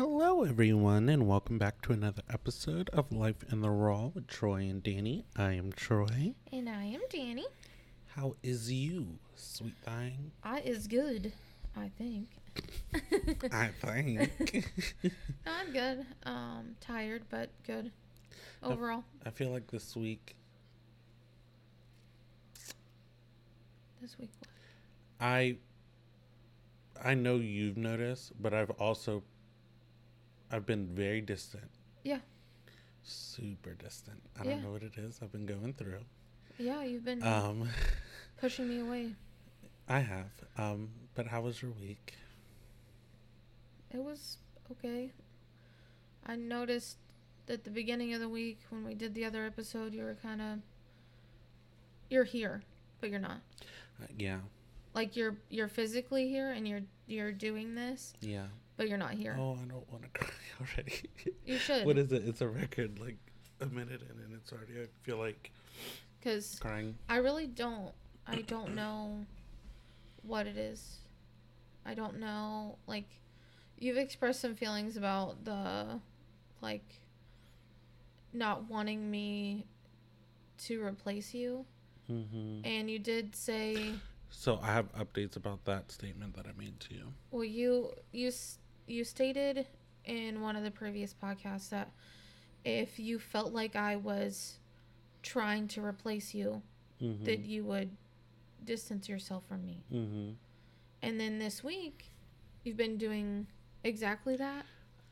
Hello, everyone, and welcome back to another episode of Life in the Raw with Troy and Dani. I am Troy. And I am Dani. How is you, sweet thing? I is good, I think. I think. No, I'm good. Um, tired, but good. Overall, I feel like this week this week. what? I I know you've noticed, but I've also I've been very distant. Yeah. Super distant. I don't know what it is. I've been going through. Yeah, you've been Um pushing me away. I have. Um but how was your week? It was okay. I noticed at the beginning of the week when we did the other episode, you were kind of you're here, but you're not. Uh, yeah. Like you're you're physically here and you're you're doing this, Yeah. But you're not here. Oh, I don't want to cry already. You should. What is it? It's a record, like a minute in, and it's already. I feel like Because crying. I really don't. I don't know what it is. I don't know. Like, you've expressed some feelings about the, like, not wanting me to replace you. Mm-hmm. And you did say, So I have updates about that statement that I made to you. well, you you s- you stated in one of the previous podcasts that if you felt like I was trying to replace you, Mm-hmm. that you would distance yourself from me. mm-hmm. And then this week, you've been doing exactly that.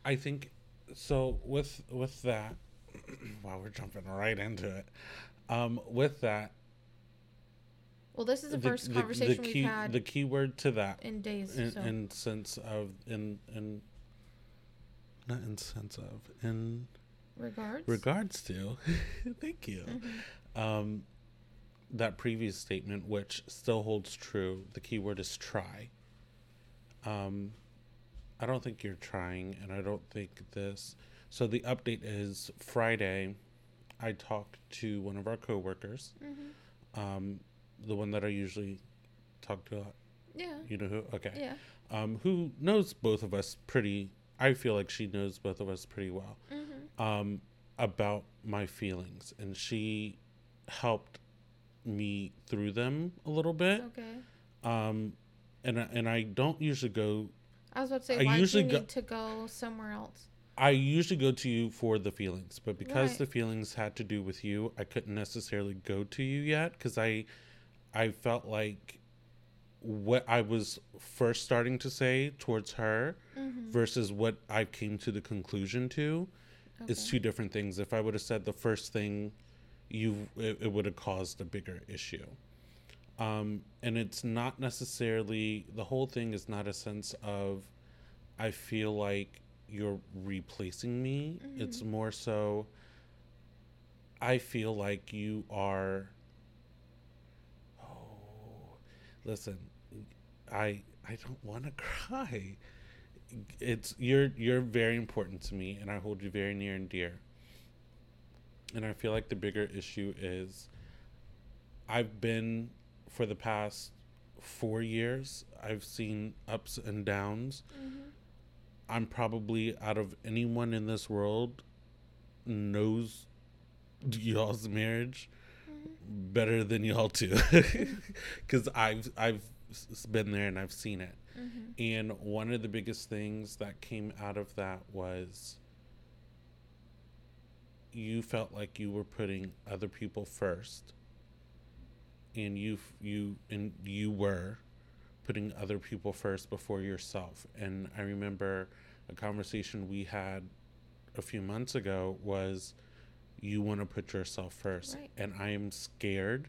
I think so. With with that, wow, we're jumping right into it. Um, with that, Well, this is the, first conversation key, we've had The key word to that, in days. in, so. in sense of in in not in sense of in regards. regards to. thank you. Mhm. um, that previous statement, which still holds true. The key word is try. Um, I don't think you're trying, and I don't think this. So the update is Friday. I talked to one of our coworkers, Mhm. um, the one that I usually talk to. Yeah. You know who? Okay. Yeah. Um, who knows both of us pretty. I feel like she knows both of us pretty well hmm um, about my feelings, and she helped me through them a little bit. Okay. Um, and I- and I don't usually go. I was about to say, I why do usually you go- need to go somewhere else? I usually go to you for the feelings, but because Right. the feelings had to do with you, I couldn't necessarily go to you yet because I, I felt like what I was first starting to say towards her Mm-hmm. versus what I came to the conclusion to Okay. is two different things. If I would have said the first thing, you it, it would have caused a bigger issue. Um, and it's not necessarily the whole thing is not a sense of I feel like you're replacing me. It's more so I feel like you are Oh listen, I I don't want to cry it's you're you're very important to me and I hold you very near and dear. And I feel like the bigger issue is I've been for the past 4 years I've seen ups and downs. Mhm. I'm probably out of anyone in this world knows y'all's marriage. Better than y'all too cuz I've I've been there and I've seen it. Mhm. And one of the biggest things that came out of that was you felt like you were putting other people first. And you you and you were putting other people first before yourself. And I remember a conversation we had a few months ago was you want to put yourself first. Right. And I am scared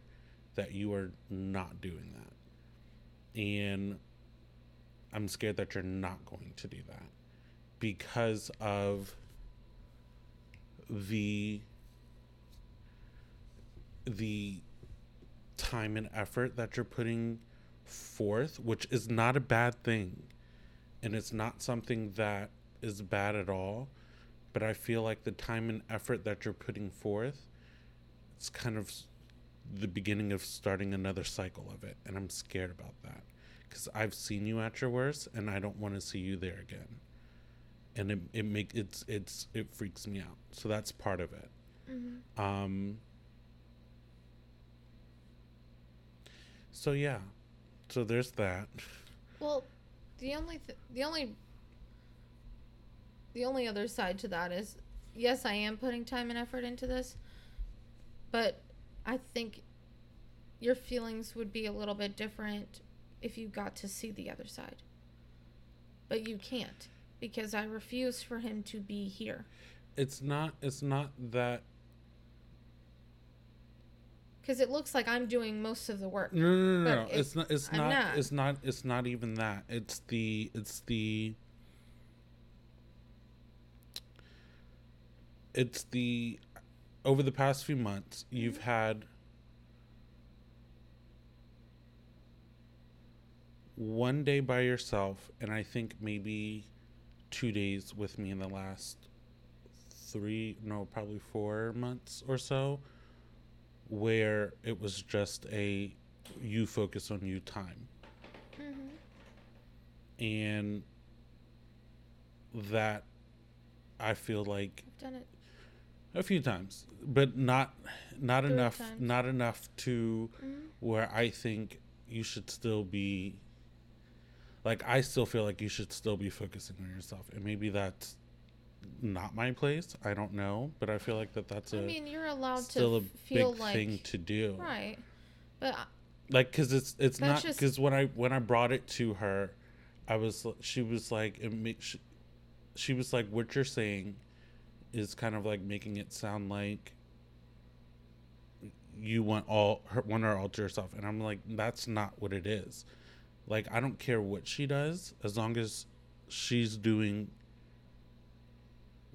that you are not doing that. And I'm scared that you're not going to do that because of the the time and effort that you're putting forth, which is not a bad thing. And it's not something that is bad at all. But I feel like the time and effort that you're putting forth, it's kind of the beginning of starting another cycle of it. And I'm scared about that because I've seen you at your worst and I don't want to see you there again. and it it make it's it's it freaks me out. So that's part of it. Mm-hmm. Um. So yeah, so there's that. Well, the only th- the only the only other side to that is yes, I am putting time and effort into this, but I think your feelings would be a little bit different if you got to see the other side. But you can't because I refuse for him to be here. It's not. It's not that. Because it looks like I'm doing most of the work. No, no, no, no. But no. it- It's not. It's not, not. It's not. It's not even that. It's the. It's the. It's the. Over the past few months, you've Mm-hmm. had. One day by yourself, and I think maybe two days with me in the last three, no, probably four months or so, where it was just a you focus on you time. Mm-hmm. And that I feel like I've done it. A few times, but not not enough times. not enough to Mhm. where I think you should still be like I still feel like you should still be focusing on yourself. And maybe that's not my place. I don't know, but I feel like that that's I a mean, you're allowed still a to feel big like thing to do. right, but I- like because it's it's not because when i when i brought it to her i was she was like it makes she, she was like what you're saying is kind of like making it sound like you want all her want her all to yourself and i'm like that's not what it is like i don't care what she does as long as she's doing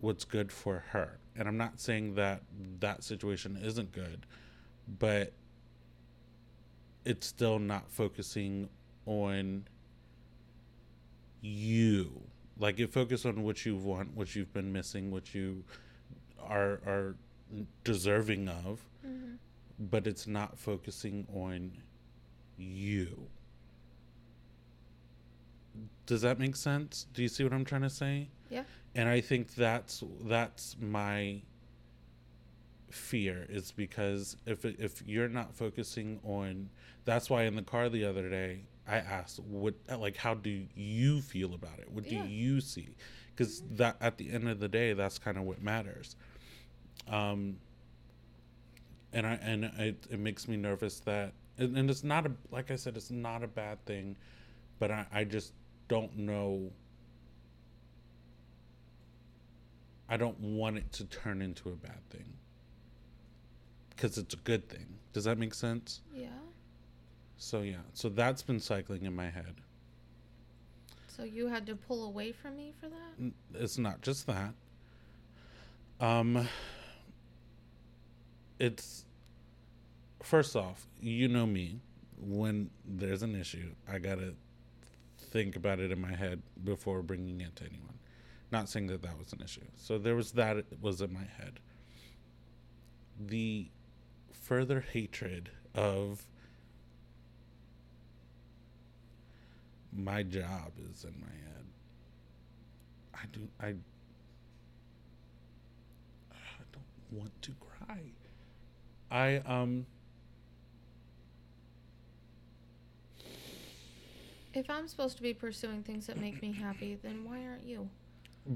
what's good for her and i'm not saying that that situation isn't good but it's still not focusing on you. Like it focus on what you want, what you've been missing, what you are are deserving of, Mhm. but it's not focusing on you. Does that make sense? Do you see what I'm trying to say? Yeah. And I think that's that's my fear is because if if you're not focusing on that's why in the car the other day I asked what like how do you feel about it? What do Yeah. you see? Cuz that at the end of the day that's kind of what matters. Um and I and it, it makes me nervous that and, and it's not a like I said it's not a bad thing but I, I just don't know I don't want it to turn into a bad thing because it's a good thing. Does that make sense? yeah. So yeah, so that's been cycling in my head. So you had to pull away from me for that. It's not just that. Um it's first off, you know me. When there's an issue, I got to think about it in my head before bringing it to anyone. Not saying that that was an issue. So there was that it was in my head. The further hatred of my job is in my head. I do I I don't want to cry. I um If I'm supposed to be pursuing things that make me happy, then why aren't you?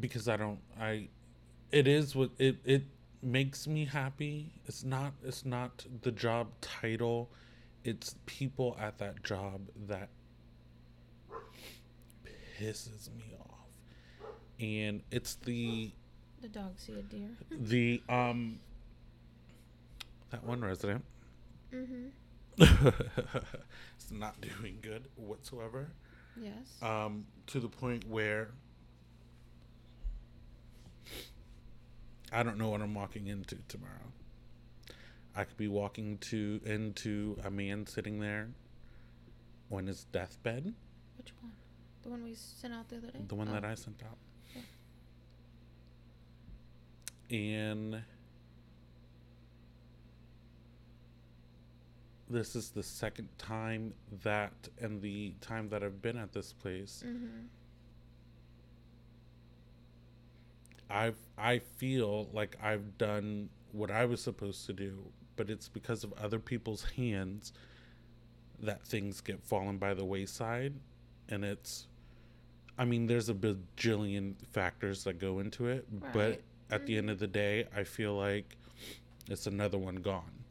because I don't I it is what it it makes me happy. It's not it's not the job title. It's people at that job that pisses me off. And it's the The dog see a deer. the um that one resident Mm-hmm. it's not doing good whatsoever. Yes. um, to the point where I don't know what I'm walking into tomorrow. I could be walking to into a man sitting there on his deathbed, Which one? The one we sent out the other day. the one Oh. that I sent out, Yeah. and this is the second time that, and the time that I've been at this place, Mhm. I've I feel like I've done what I was supposed to do, but it's because of other people's hands that things get fallen by the wayside and it's I mean there's a bajillion factors that go into it, but at the end of mm-hmm. the day, I feel like it's another one gone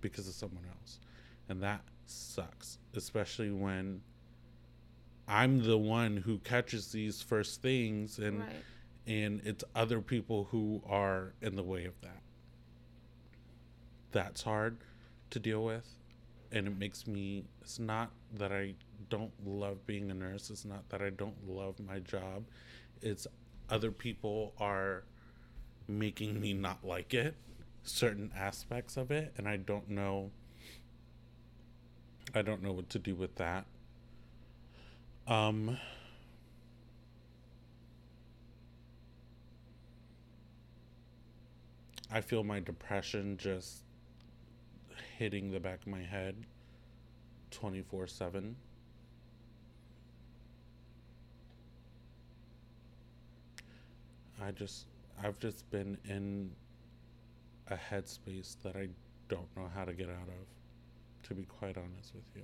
because of someone else. And that sucks, especially when I'm the one who catches these first things and right. and it's other people who are in the way of that. That's hard to deal with and it makes me it's not that I don't love being a nurse, it's not that I don't love my job. It's other people are making me not like it, certain aspects of it, and I don't know I don't know what to do with that. Um I feel my depression just hitting the back of my head 24 7. I just, I've just been in a headspace that I don't know how to get out of, to be quite honest with you.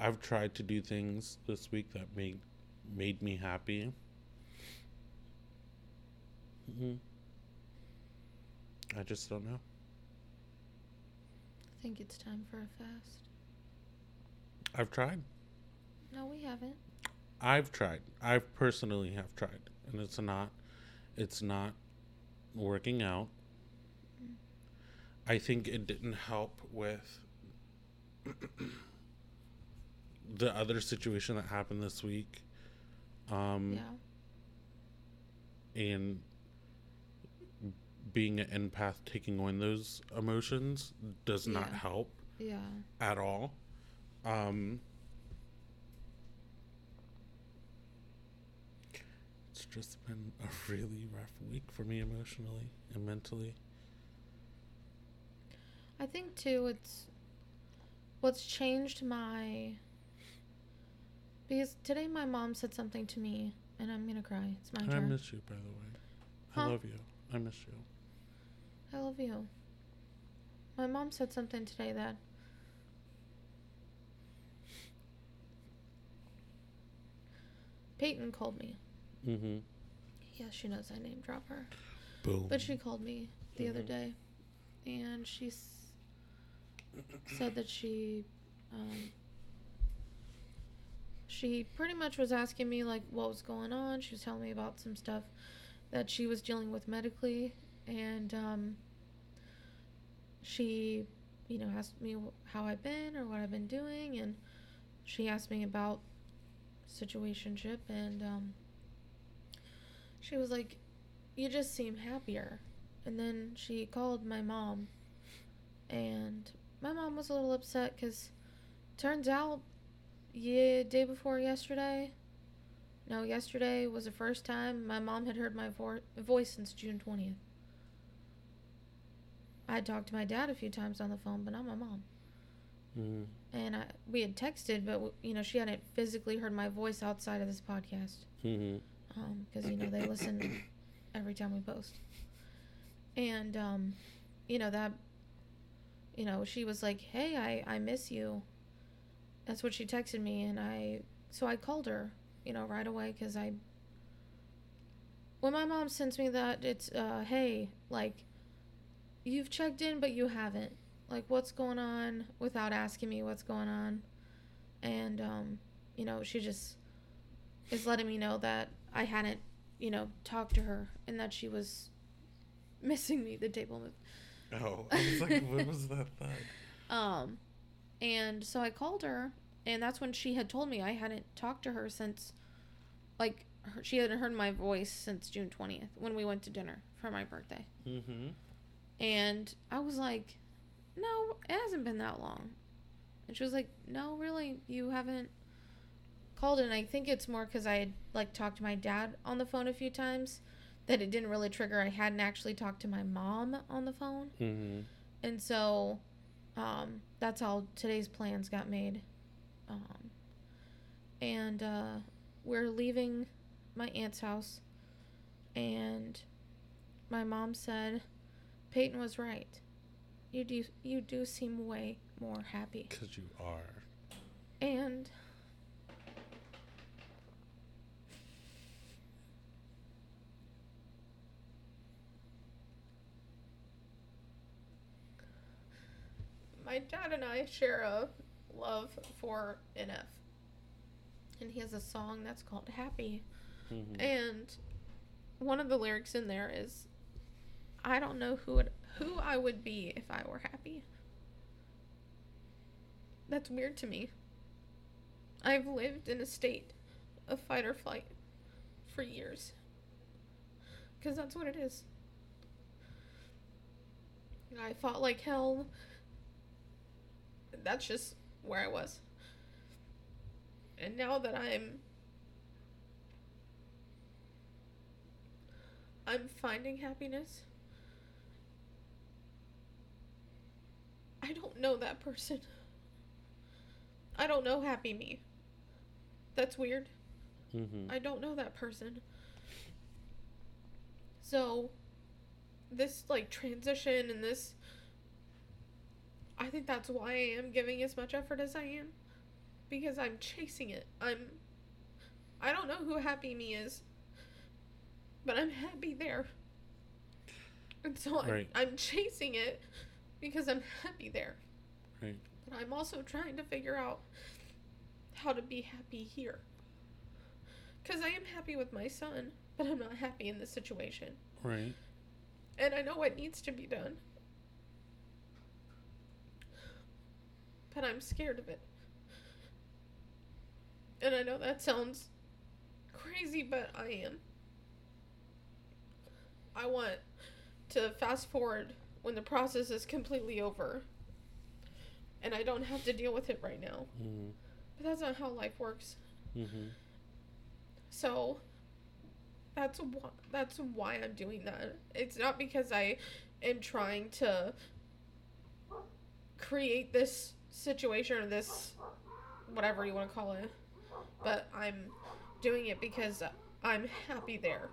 I I've tried to do things this week that made made me happy. hmm I just don't know. I think it's time for a fast. I've tried. No, we haven't. I've tried. I personally have tried, and it's not. It's not working out. I think it didn't help with the other situation that happened this week. Um, yeah. and being an empath taking on those emotions does not help Yeah. at all um just been a really rough week for me emotionally and mentally I think too it's what's changed my because today my mom said something to me and I'm gonna cry. It's my i turn. miss you by the way i love you i miss you I love you. My mom said something today that Peyton called me. Mm-hmm Yeah, she knows I name drop her. boom But she called me the other Mhm. day, and she s- said that she, um, she pretty much was asking me like what was going on. She was telling me about some stuff that she was dealing with medically, and um, she, you know, asked me how I've been or what I've been doing, and she asked me about situationship, and um, she was like, "You just seem happier." And then she called my mom, and my mom was a little upset because turns out, yeah, day before yesterday, no, yesterday was the first time my mom had heard my vo- voice since June 20th. I had talked to my dad a few times on the phone, but not my mom. mm And I, we had texted, but, w- you know, she hadn't physically heard my voice outside of this podcast mm-hmm because you know they listen every time we post. And um you know that you know she was like hey i i miss you. That's what she texted me and i so i called her you know right away because i when my mom sends me that it's uh hey like you've checked in but you haven't. Like what's going on? without asking me what's going on. And um you know she just is letting me know that I hadn't, you know, talked to her and that she was missing me the table move. oh i was like what was that thud Um and so I called her and that's when she had told me I hadn't talked to her since like her, she hadn't heard my voice since June 20th when we went to dinner for my birthday. mm-hmm And I was like, "No, it hasn't been that long." And she was like, "No, really, you haven't called." And I think it's more because I had like talked to my dad on the phone a few times that it didn't really trigger. I hadn't actually talked to my mom on the phone, mm-hmm and so um, that's how today's plans got made. Um, and uh, we're leaving my aunt's house, and my mom said, "Peyton was right. You do you do seem way more happy." Because you are. And my dad and I share a love for NF. And he has a song that's called Happy. Mhm. And one of the lyrics in there is I don't know who it, who I would be if I were happy. That's weird to me. I've lived in a state of fight or flight for years. Cuz that's what it is. I fought like hell. That's just where I was. And now that I'm I'm finding happiness. I don't know that person. I don't know happy me. That's weird. Mhm. I don't know that person. So this like transition and this I think that's why I am giving as much effort as I am because I'm chasing it. I'm I don't know who happy me is, but I'm happy there. And so I'm, I'm chasing it because I'm happy there. Right. But I'm also trying to figure out how to be happy here. Because I am happy with my son, but I'm not happy in this situation. Right. And I know what needs to be done. But I'm scared of it. And I know that sounds crazy, but I am. I want to fast forward when the process is completely over. And I don't have to deal with it right now. Mhm. But that's not how life works. Mhm. So that's why that's why I'm doing that. It's not because I am trying to create this situation or this whatever you want to call it. But I'm doing it because I'm happy there.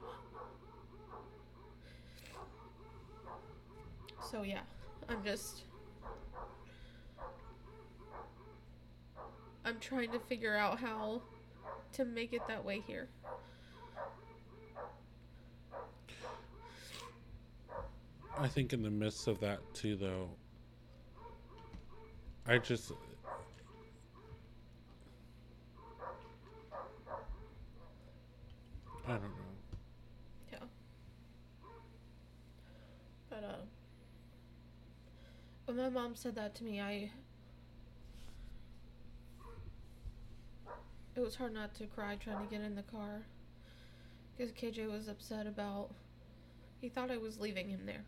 So yeah, I'm just I'm trying to figure out how to make it that way here. I think in the midst of that too, though, I just I don't know. Yeah. But uh when my mom said that to me, I it was hard not to cry trying to get in the car because KJ was upset about he thought I was leaving him there.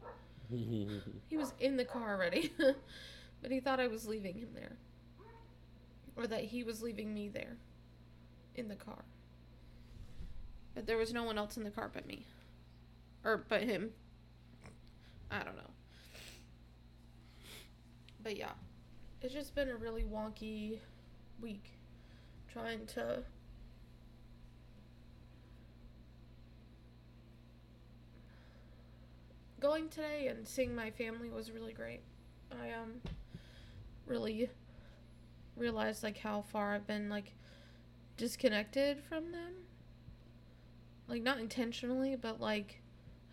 He was in the car already, but he thought I was leaving him there. Or that he was leaving me there in the car. But there was no one else in the car but me. Or but him. I don't know. But yeah. It's just been a really wonky week trying to going today and seeing my family was really great. I um really realized like how far I've been like disconnected from them. Like not intentionally, but like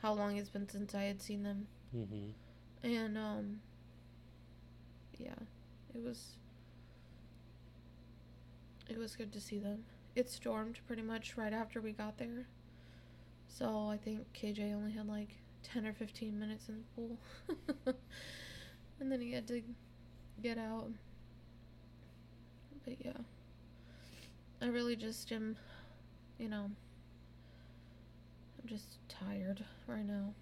how long it's been since I had seen them. hmm And um yeah, it was it was good to see them. It stormed pretty much right after we got there. So I think KJ only had like 10 or 15 minutes in the pool. and then he had to get out. But yeah. I really just am, you know, I'm just tired right now.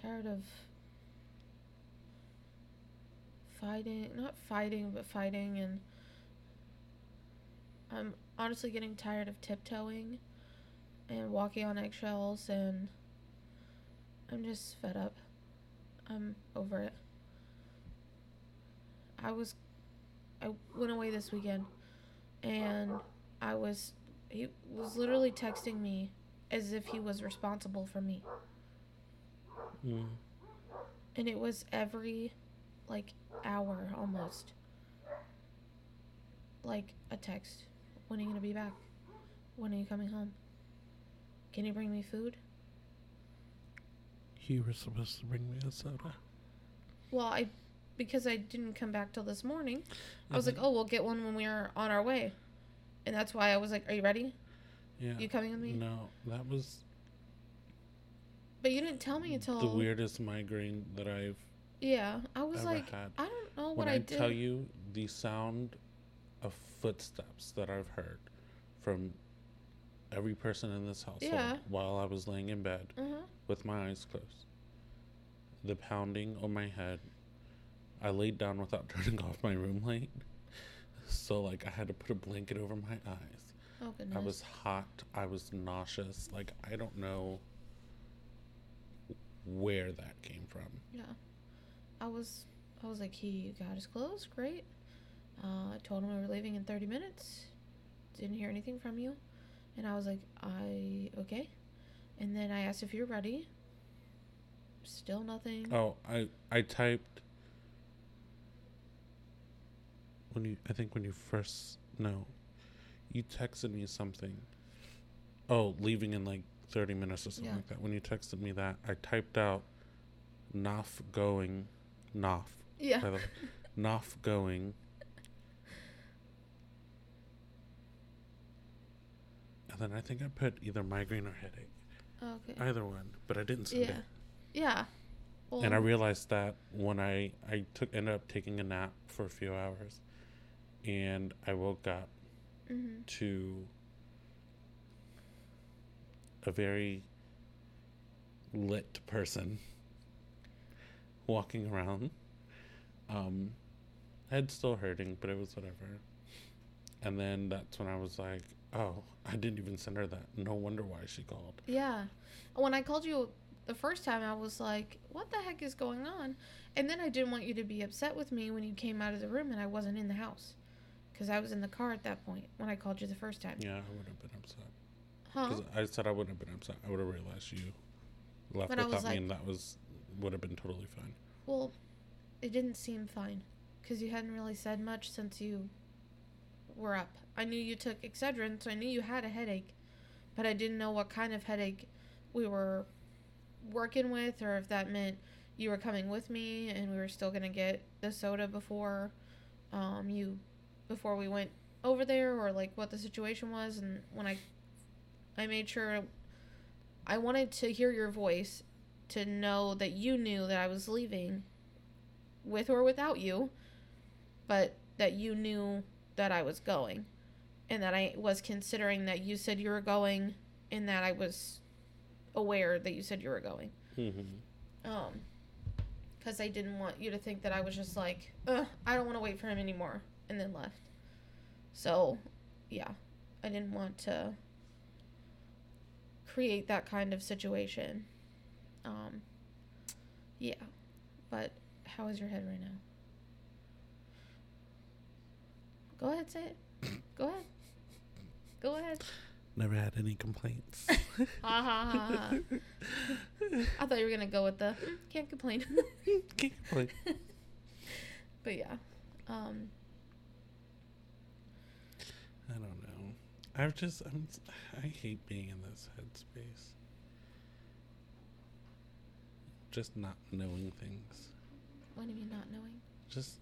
Tired of fighting, not fighting, but fighting, and I'm honestly getting tired of tiptoeing and walking on eggshells, and I'm just fed up. I'm over it. I was, I went away this weekend and I was he was literally texting me as if he was responsible for me. Mm. And it was every like hour almost. Like a text. When are you gonna be back? When are you coming home? Can you bring me food? You were supposed to bring me a soda. Well, I because I didn't come back till this morning. I was like, "Oh, we'll get one when we're on our way," and that's why I was like, "Are you ready? Yeah. You coming with me?" No, that was But you didn't tell me until the weirdest migraine that I've Yeah, I was like, had. I don't know when what I, did. I, did. tell you the sound of footsteps that I've heard from every person in this household Yeah. while I was laying in bed uh-huh. with my eyes closed, the pounding on my head. I laid down without turning off my room light, so like I had to put a blanket over my eyes. Oh goodness. I was hot. I was nauseous. Like I don't know where that came from. Yeah, I was. I was like, he got his clothes. Great. Uh, I told him we were leaving in thirty minutes. Didn't hear anything from you, and I was like, I okay. And then I asked if you're ready. Still nothing. Oh, I I typed when you I think when you first no, you texted me something. Oh, leaving in like thirty minutes or something Yeah. like that. When you texted me that, I typed out Nof going Nof yeah. by the way. Nof going And then I think I put either migraine or headache. Okay. Either one. But I didn't send yeah. it. Yeah. Well, and I realized that when I I took ended up taking a nap for a few hours, and I woke up mhm. to a very lit person walking around. Um, head still hurting, but it was whatever. And then that's when I was like, "Oh, I didn't even send her that. No wonder why she called." Yeah. When I called you the first time, I was like, what the heck is going on? And then I didn't want you to be upset with me when you came out of the room and I wasn't in the house. Because I was in the car at that point when I called you the first time. Yeah, I would have been upset. Huh? I said I wouldn't have been upset. I would have realized you left But without me, like- and that was would have been totally fine. Well, it didn't seem fine. Because you hadn't really said much since you were up. I knew you took Excedrin, so I knew you had a headache. But I didn't know what kind of headache we were working with or if that meant you were coming with me and we were still going to get the soda before um, you before we went over there or like what the situation was and when I I made sure I wanted to hear your voice to know that you knew that I was leaving with or without you, but that you knew that I was going and that I was considering that you said you were going and that I was aware that you said you were going. Mm-hmm. Um, because I didn't want you to think that I was just like, I don't want to wait for him anymore, and then left. So, yeah, I didn't want to create that kind of situation. Um, yeah, but how is your head right now? Go ahead, say it. Go ahead. Go ahead. Never had any complaints. Ha ha ha. I thought you were gonna go with the "Mm, can't complain. Can't complain. but yeah, um, I don't know. I've just I'm I hate being in this headspace. Just not knowing things. what do you mean not knowing? Just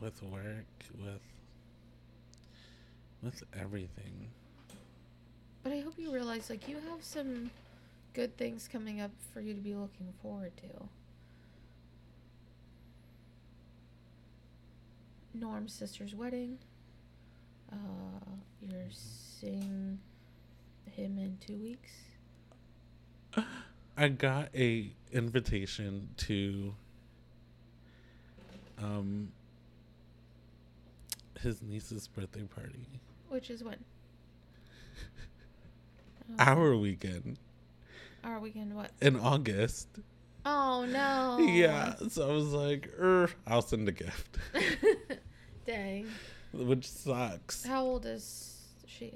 with work, with with everything. But I hope you realize like you have some good things coming up for you to be looking forward to. Norm's sister's wedding. Uh, you're seeing him in two weeks. I got a invitation to um his niece's birthday party. Which is when? Oh, Our weekend Our weekend, what? in August. Oh no. Yeah, so I was like, er, I'll send a gift. Dang. Which sucks. How old is she?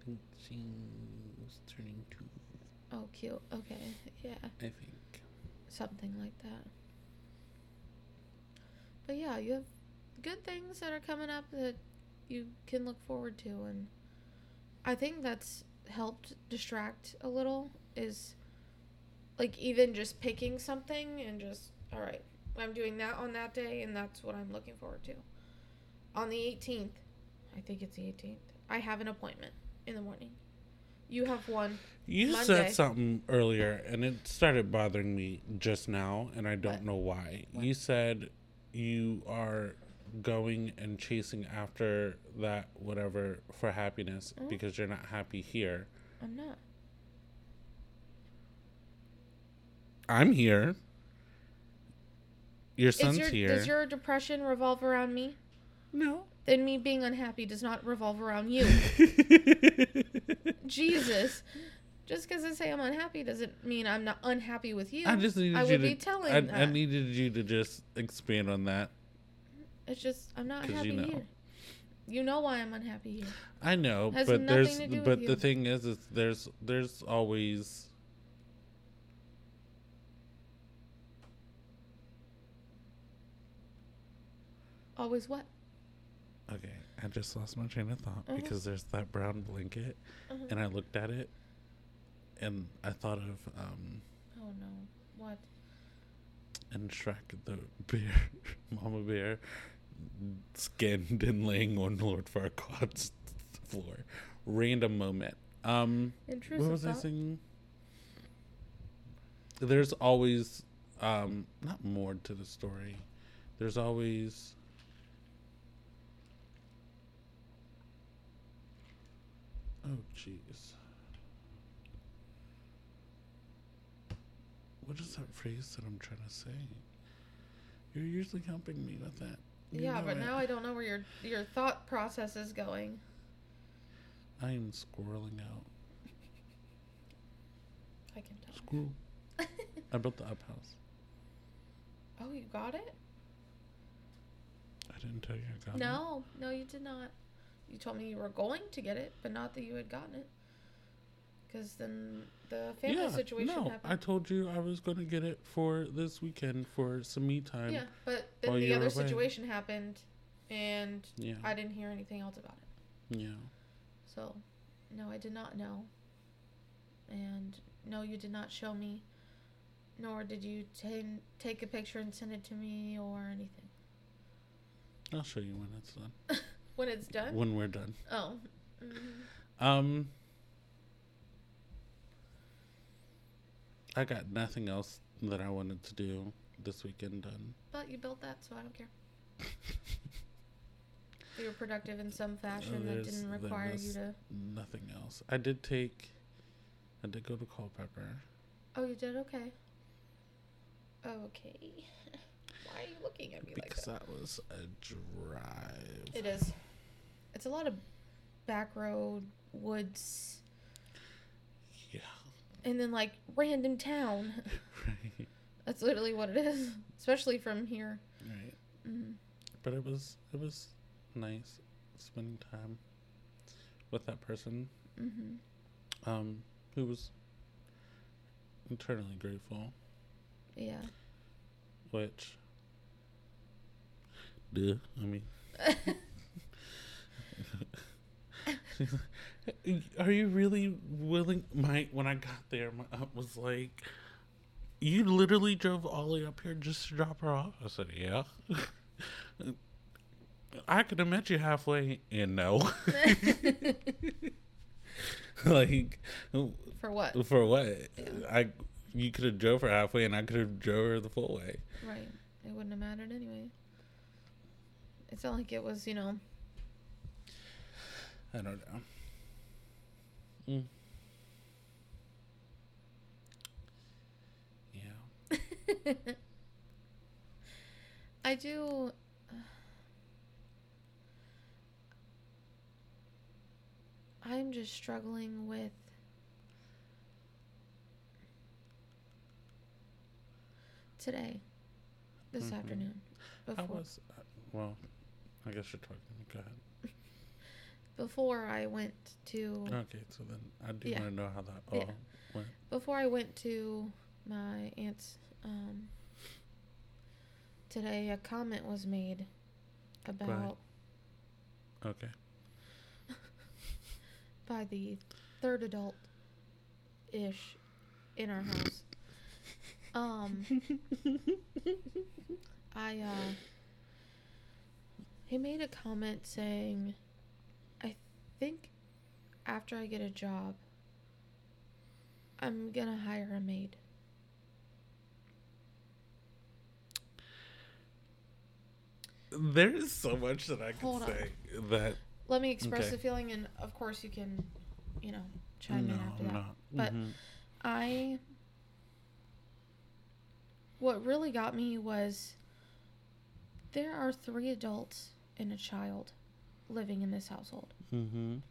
I think she's turning two. Oh, cute. Okay. Yeah. I think. Something like that. But yeah, you have good things that are coming up that you can look forward to and I think that's helped distract a little is like even just picking something and just all right, I'm doing that on that day and that's what I'm looking forward to. On the 18th, I think it's the 18th. I have an appointment in the morning. You have one. You Monday. said something earlier, and it started bothering me just now, and I don't What? know why. What? You said you are going and chasing after that whatever for happiness Mhm. because you're not happy here. I'm not. I'm here. Your son's your, here. Does your depression revolve around me? No. Then me being unhappy does not revolve around you. Jesus. Just because I say I'm unhappy doesn't mean I'm not unhappy with you. I just needed I you would to. be telling I, I needed you to just expand on that. It's just I'm not happy you know. here. You know why I'm unhappy here. I know, but there's but the thing is, is there's there's always Always what? Okay. I just lost my train of thought Mhm. because there's that brown blanket, Mhm. and I looked at it, and I thought of um Oh no. What? And Shrek the bear, Mama Bear, skinned and laying on Lord Farquaad's floor. Random moment. Um. Intrusive what was I thought. saying? There's always um not more to the story. There's always Oh jeez. What is that phrase that I'm trying to say? You're usually helping me with that. You yeah, but it. now I don't know where your your thought process is going. I am squirreling out. I can tell. Squirrel. I built the up house. oh, you got it? I didn't tell you I got it. No, no, you did not. You told me you were going to get it, but not that you had gotten it. Because then the family yeah, situation no, happened. I told you I was going to get it for this weekend for some me time. yeah, but then the other away. situation happened, and Yeah. I didn't hear anything else about it. yeah. So, no, I did not know. And no, you did not show me, nor did you ta- take a picture and send it to me or anything. I'll show you when it's done. When it's done? When we're done. oh. mhm. Um I got nothing else that I wanted to do this weekend done. But you built that, so I don't care. You were productive in some fashion that didn't require you to. Nothing else. I did take I did go to Culpeper. Oh, you did? Okay. Okay. Why are you looking at me like that? Because that was a drive. It is. It's a lot of back road, woods, Yeah. and then like random town. Right. That's literally what it is, especially from here. Right. Mm. But it was it was nice spending time with that person Mm-hmm. um who was eternally grateful Yeah. which duh i mean are you really willing my when i got there my aunt was like you literally drove all the way up here just to drop her off i said yeah i could have met you halfway and no like For what? for what Yeah. i you could have drove her halfway and i could have drove her the full way Right. It wouldn't have mattered anyway. It's not like it was, you know. I don't know. Mm. Yeah. I do. I'm just struggling with. Today, this Mhm. afternoon, I was, uh, well, I guess you're talking. Go ahead. Before I went to Okay, so then I do Yeah. want to know how that Yeah. went. before I went to my aunt's um, today, a comment was made about Okay. by the third adult ish in our house. Um, I uh, he made a comment saying, "I think after I get a job, I'm gonna hire a maid." There is so much that I can Hold say that Let me express Okay. the feeling, and of course you can, you know, chime no, in after I'm that. not. But Mhm. I. What really got me was there are three adults and a child living in this household. Mhm.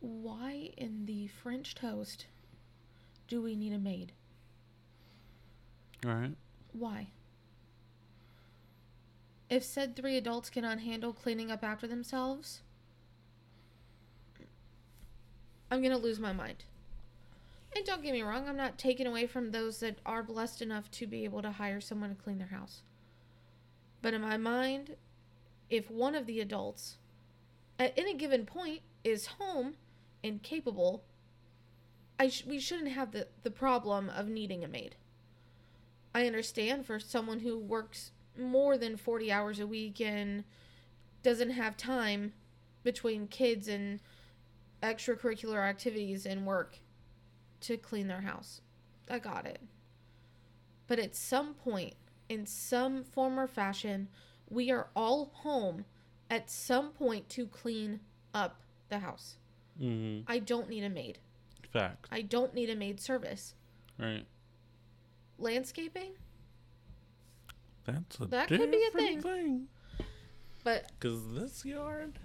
Why in the French toast do we need a maid? All right. Why? If said three adults cannot handle cleaning up after themselves, I'm going to lose my mind. And don't get me wrong, I'm not taking away from those that are blessed enough to be able to hire someone to clean their house. But in my mind, if one of the adults at any given point is home and capable, I sh- we shouldn't have the, the problem of needing a maid. I understand for someone who works more than 40 hours a week and doesn't have time between kids and extracurricular activities and work to clean their house. I got it. But at some point, in some form or fashion, we are all home at some point to clean up the house. Mhm. I don't need a maid. Fact. I don't need a maid service. Right. Landscaping, That's a That could be a different thing. but Because this yard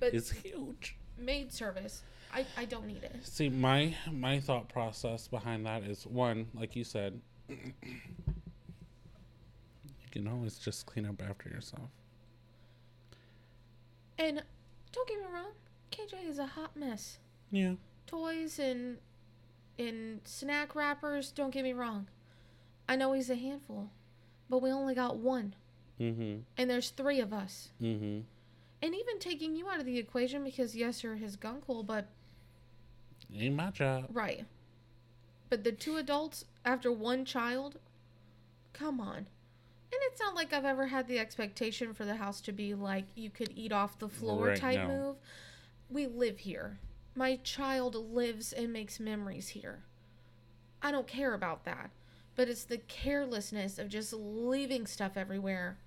but is huge. maid service, I, I don't need it. See, my my thought process behind that is one, like you said, you can always just clean up after yourself. And don't get me wrong, KJ is a hot mess. Yeah. Toys and and snack wrappers, don't get me wrong. I know he's a handful, but we only got one, Mm-hmm. and there's three of us. Mm-hmm. And even taking you out of the equation because yes, you're his gunkle, but Ain't my job. right. But the two adults after one child, come on. And it's not like I've ever had the expectation for the house to be like you could eat off the floor Right, type no. move. We live here. My child lives and makes memories here. I don't care about that. But it's the carelessness of just leaving stuff everywhere.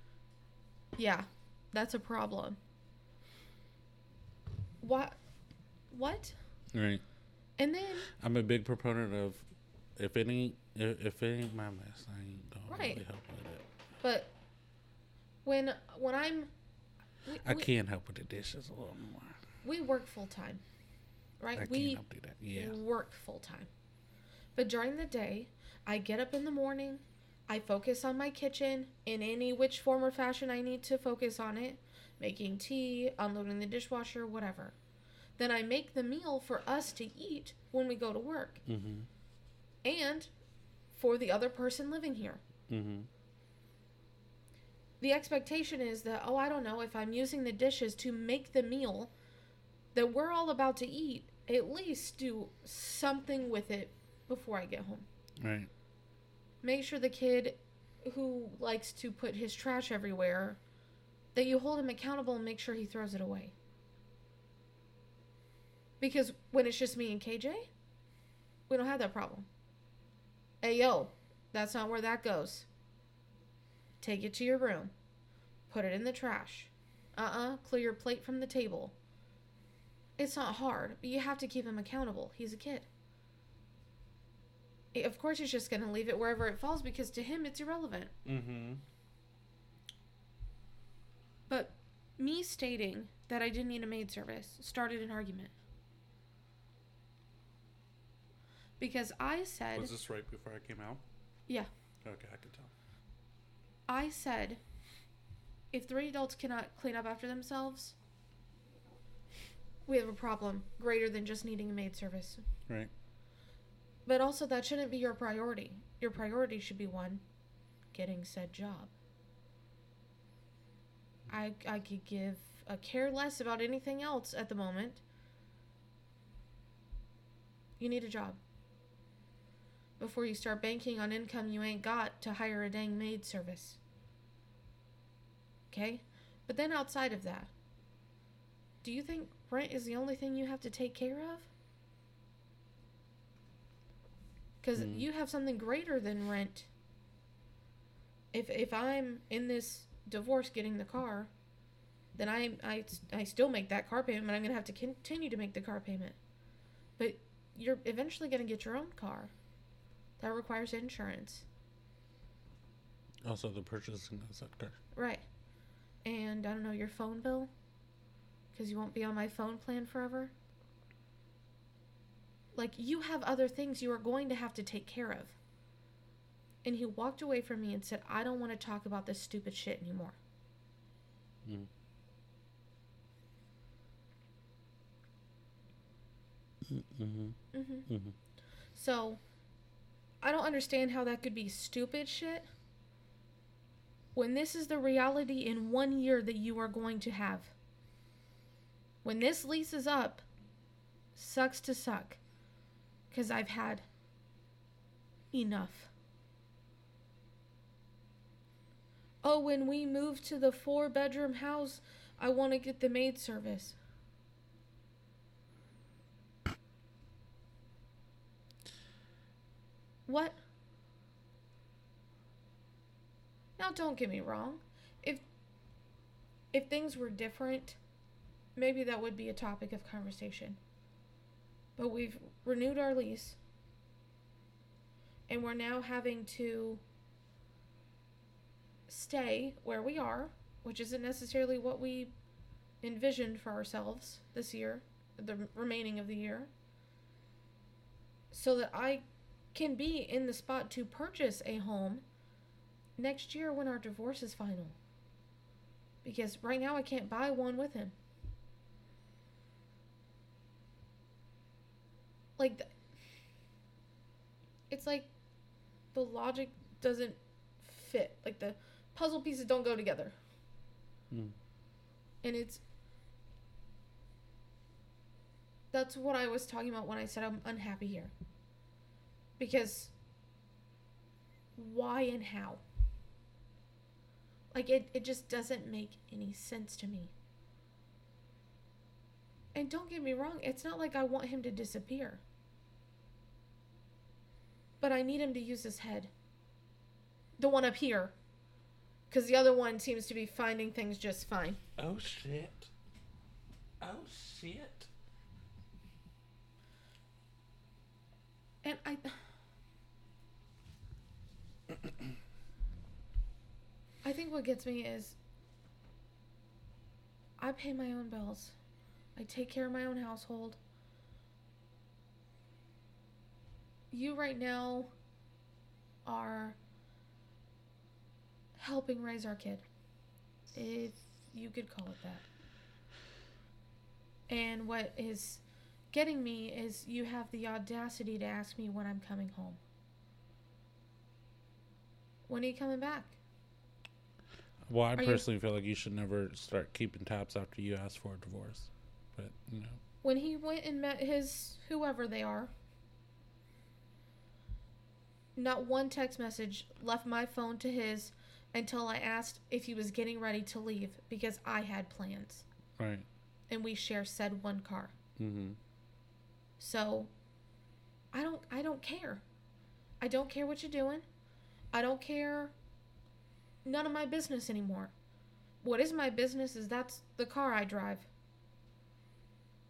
Yeah, that's a problem. What? What? Right. And then I'm a big proponent of if any if, if it ain't my mess, I ain't gonna Right. really help it. But when when I'm we, I we, can help with the dishes a little more. we work full time, right? I we help do that. Yeah. work full time. But during the day, I get up in the morning, I focus on my kitchen in any which form or fashion I need to focus on it, making tea, unloading the dishwasher, whatever. Then I make the meal for us to eat when we go to work Mhm. and for the other person living here. Mhm. The expectation is that oh i don't know if i'm using the dishes to make the meal that we're all about to eat at least do something with it before i get home. Right. make sure the kid who likes to put his trash everywhere that you hold him accountable and make sure he throws it away. Because when it's just me and kj we don't have that problem. Hey yo that's not where that goes take it to your room put it in the trash uh-uh clear your plate from the table it's not hard but you have to keep him accountable he's a kid Eh, of course he's just going to leave it wherever it falls because to him it's irrelevant Mm-hmm. but me stating that i didn't need a maid service started an argument because i said Was this right before I came out? Yeah. Okay, I could tell. I said if three adults cannot clean up after themselves, we have a problem greater than just needing a maid service. Right. But also, that shouldn't be your priority. Your priority should be one, getting said job. I, I could give a care less about anything else at the moment. You need a job. Before you start banking on income you ain't got to hire a dang maid service. Okay? But then outside of that, do you think rent is the only thing you have to take care of? Because Hmm. you have something greater than rent. If if I'm in this divorce getting the car, then I I I still make that car payment, but I'm gonna have to continue to make the car payment. But you're eventually gonna get your own car. That requires insurance, Also, the purchasing of that car. right? And I don't know your phone bill, because you won't be on my phone plan forever. Like you have other things you are going to have to take care of. And he walked away from me and said, "I don't want to talk about this stupid shit anymore." Mm. Mm-hmm. Mm-hmm. Mm-hmm. So, I don't understand how that could be stupid shit when this is the reality in one year that you are going to have. When this lease is up, sucks to suck. Because I've had enough. Oh, when we move to the four bedroom house, I want to get the maid service. What? Now don't get me wrong. If if things were different, maybe that would be a topic of conversation. But we've renewed our lease and we're now having to stay where we are, which isn't necessarily what we envisioned for ourselves this year, the remaining of the year. So that I can be in the spot to purchase a home next year when our divorce is final. Because right now I can't buy one with him. Like, th- it's like the logic doesn't fit. Like, the puzzle pieces don't go together. Mm. And it's. That's what I was talking about when I said I'm unhappy here. Because why and how? Like it, it just doesn't make any sense to me. And don't get me wrong, it's not like I want him to disappear. But I need him to use his head. The one up here. Because the other one seems to be finding things just fine. Oh shit. Oh shit. And I. I think what gets me is I pay my own bills. I take care of my own household. You right now are helping raise our kid. If you could call it that. And what is getting me is you have the audacity to ask me when I'm coming home. When are you coming back? Well, I Are you- personally feel like you should never start keeping tabs after you ask for a divorce. But you know, When he went and met his whoever they are, not one text message left my phone to his until I asked if he was getting ready to leave because I had plans right? and we share said one car. Mm-hmm. So I don't I don't care. I don't care what you're doing. I don't care none of my business anymore. What is my business is that's the car I drive.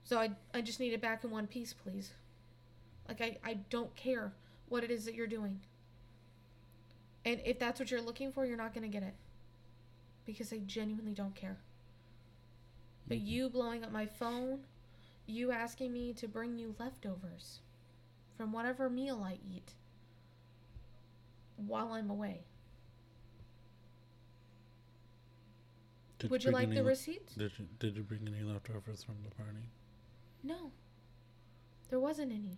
So I I just need it back in one piece, please. Like I, I don't care what it is that you're doing. And if that's what you're looking for, you're not gonna get it. Because I genuinely don't care. But Mhm. you blowing up my phone you asking me to bring you leftovers from whatever meal I eat while I'm away. Did Would you like the le- receipts? Did you Did you bring any leftovers from the party? No. There wasn't any.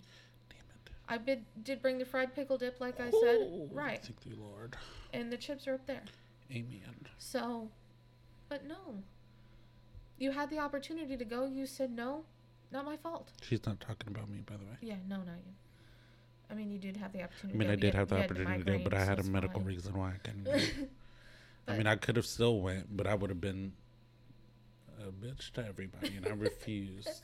Damn it! I did, did bring the fried pickle dip, like I said. Oh, Right. Thank the Lord. And the chips are up there. Amen. So, but no. You had the opportunity to go. You said no. Not my fault. She's not talking about me, by the way. Yeah, no, not you. I mean, you did have the opportunity. I mean, I did have the you you opportunity to go, but I had a medical fine. reason why I couldn't. go. I mean, I could have still went, but I would have been a bitch to everybody, and I refused.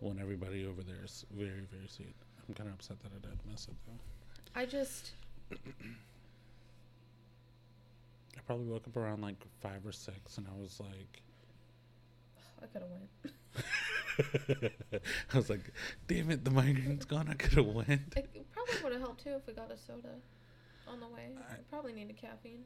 when everybody over there is very, very sweet. I'm kind of upset that I did miss it though. I just, I probably woke up around like five or six, and I was like, I could have went. I was like, damn it, the migraine's gone. I could have went. It probably would have helped too if we got a soda on the way. I- I probably needed caffeine.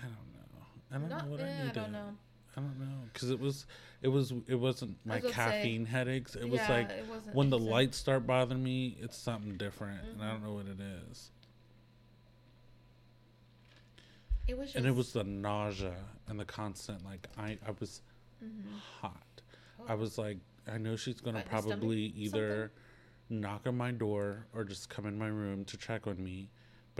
I don't know. I don't Not, know what eh, I I needed. don't know. I don't know because it was, it was, it wasn't my about say, caffeine headaches. It was yeah, like it when the lights start bothering me, it's something different, and I don't know what it is. It was just. And it was the nausea and the constant like I, I was mhm. hot. I was like, I know she's gonna Right in the stomach? probably either knock on my door or just come in my room to check on me,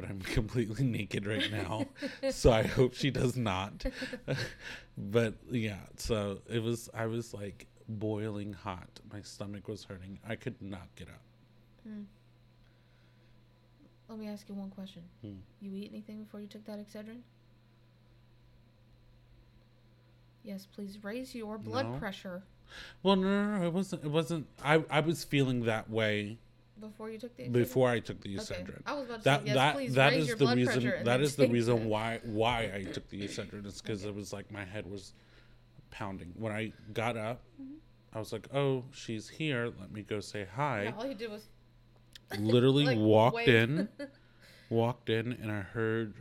but I'm completely naked right now, so I hope she does not. but yeah, so it was. I was like boiling hot. My stomach was hurting. I could not get up. Mm. Let me ask you one question. Hmm. You eat anything before you took that Excedrin? Yes, please raise your blood No. pressure Well, no, no, no, it wasn't. It wasn't. I I was feeling that way before you took the Excedrin. before I took the Okay. Excedrin. I was about to that say yes. that please that raise is your the blood reason pressure and that then is the take reason why why I took the Excedrin is because it was like my head was pounding when I got up. Mm-hmm. I was like, "Oh, she's here. Let me go say hi." Yeah, all you did was Literally like, walked wave. in, walked in, and I heard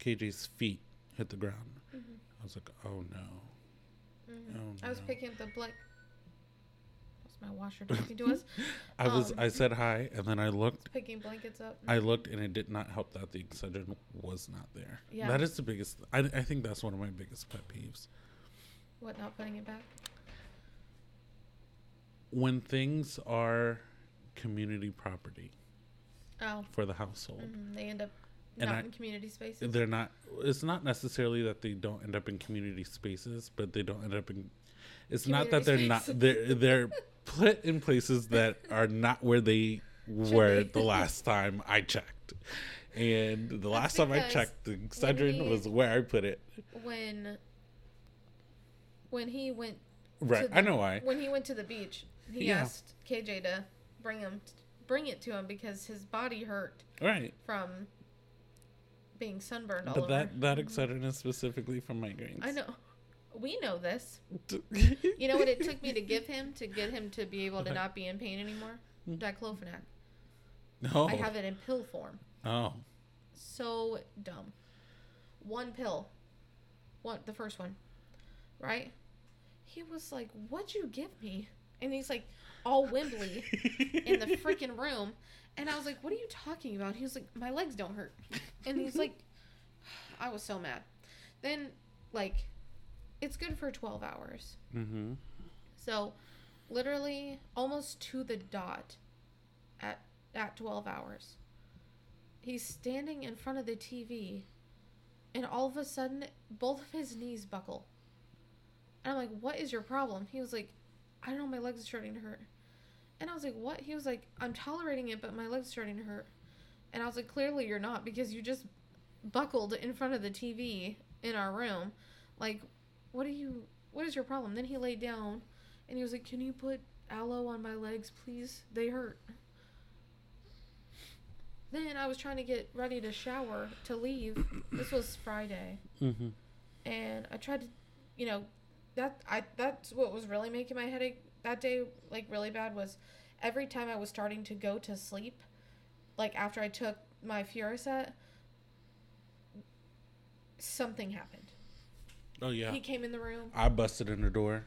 KJ's feet hit the ground. I was like, "Oh no!" Mhm. Oh, I was picking up the blood. My washer talking to us? I was. Um, I said hi, and then I looked. Picking blankets up. I looked, and it did not help that the extension was not there. Yeah. That is the biggest. I, I think that's one of my biggest pet peeves. What? Not putting it back? when things are community property Oh, for the household mhm, they end up And not I- in community spaces. they're not it's not necessarily that they don't end up in community spaces but they don't end up in it's not that they're Community not they're they're put in places that are not where they were the last time i checked and the last time i checked the excedrin was where i put it when when he went right the- i know why when he went to the beach, he Yeah. asked KJ to bring him bring it to him because his body hurt right from being sunburned all but over. that that Mhm. excedrin is specifically for migraines I know. We know this. You know what it took me to give him to get him to be able to not be in pain anymore? Hmm. Diclofenac. no I have it in pill form. oh So dumb. One pill. One the first one. Right? He was like, What'd you give me? And he's like all wimbly in the freaking room. And I was like, What are you talking about? He was like, My legs don't hurt. And he's like I was so mad. Then like it's good for twelve hours. mm-hmm So literally almost to the dot at at 12 hours. He's standing in front of the TV and all of a sudden both of his knees buckle. And I'm like, "What is your problem?" He was like, "I don't know, my legs are starting to hurt." And I was like, "What?" He was like, "I'm tolerating it, but my legs are starting to hurt." And I was like, "Clearly you're not because you just buckled in front of the TV in our room. Like, what are you what is your problem?" Then he laid down and he was like, "Can you put aloe on my legs, please? They hurt." Then I was trying to get ready to shower to leave. This was Friday, mm-hmm and I tried to, you know, that I that's what was really making my headache that day like really bad was every time I was starting to go to sleep, like after I took my Fioricet, something happened. Oh yeah He came in the room. I busted in the door.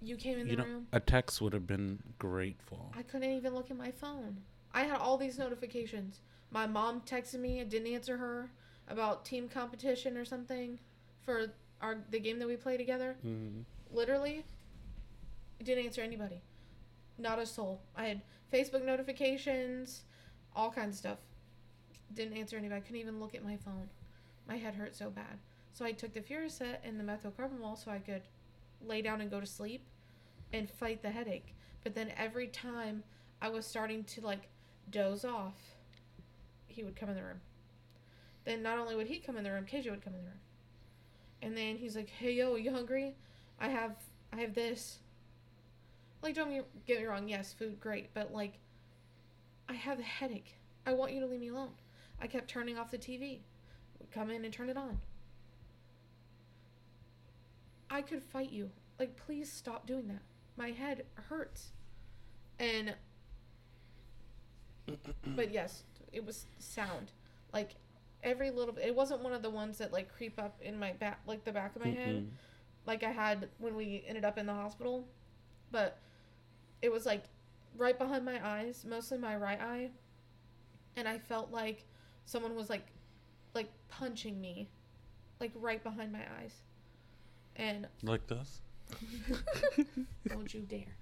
You came in the know, room. a text would have been grateful. I couldn't even look at my phone. I had all these notifications. My mom texted me. I didn't answer her about team competition or something for our the game that we play together. Mm-hmm. Literally, didn't answer anybody. Not a soul. I had Facebook notifications, all kinds of stuff. Didn't answer anybody. I couldn't even look at my phone. My head hurt so bad. So I took the Fioricet and the methocarbamol so I could lay down and go to sleep and fight the headache. But then every time I was starting to like doze off, he would come in the room. Then not only would he come in the room, KJ would come in the room. And then he's like, "Hey yo, you hungry? I have I have this." Like don't get me wrong, yes, food great, but like I have a headache. I want you to leave me alone. I kept turning off the TV. Come in and turn it on. I could fight you. Like please stop doing that. My head hurts. And but yes, it was sound. Like every little it wasn't one of the ones that like creep up in my back like the back of my head like I had when we ended up in the hospital. But it was like right behind my eyes, mostly my right eye. And I felt like someone was like like punching me like right behind my eyes. And Like this. don't you dare.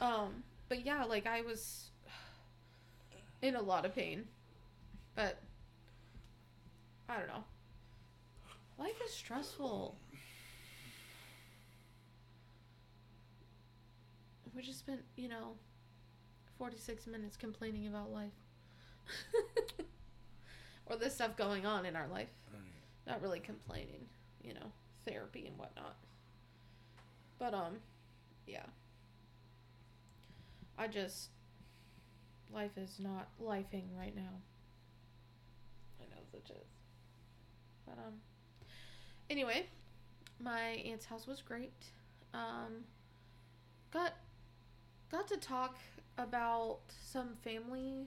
Um, but yeah, like I was in a lot of pain. But I don't know. Life is stressful. We just spent, you know, 46 minutes complaining about life. or the stuff going on in our life. Not really complaining, you know, therapy and whatnot. But um, yeah. I just life is not lifing right now. I know it is. But um anyway, my aunt's house was great. Um got got to talk about some family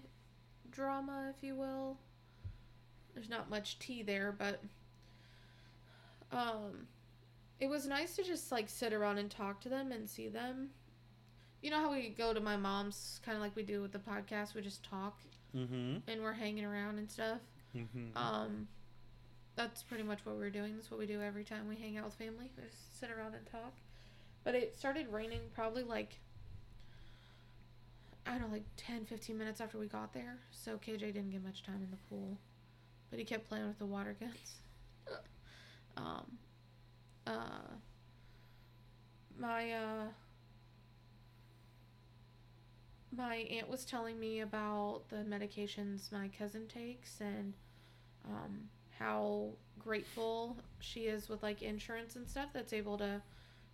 drama, if you will. There's not much tea there, but um it was nice to just like sit around and talk to them and see them. You know how we go to my mom's kind of like we do with the podcast, we just talk Mm-hmm. and we're hanging around and stuff. Mm-hmm. Um that's pretty much what we're doing. That's what we do every time we hang out with family. We just sit around and talk. But it started raining probably like I don't know, like 10, 15 minutes after we got there. So KJ didn't get much time in the pool. But he kept playing with the water guns. Um uh my uh my aunt was telling me about the medications my cousin takes and um, how grateful she is with like insurance and stuff that's able to,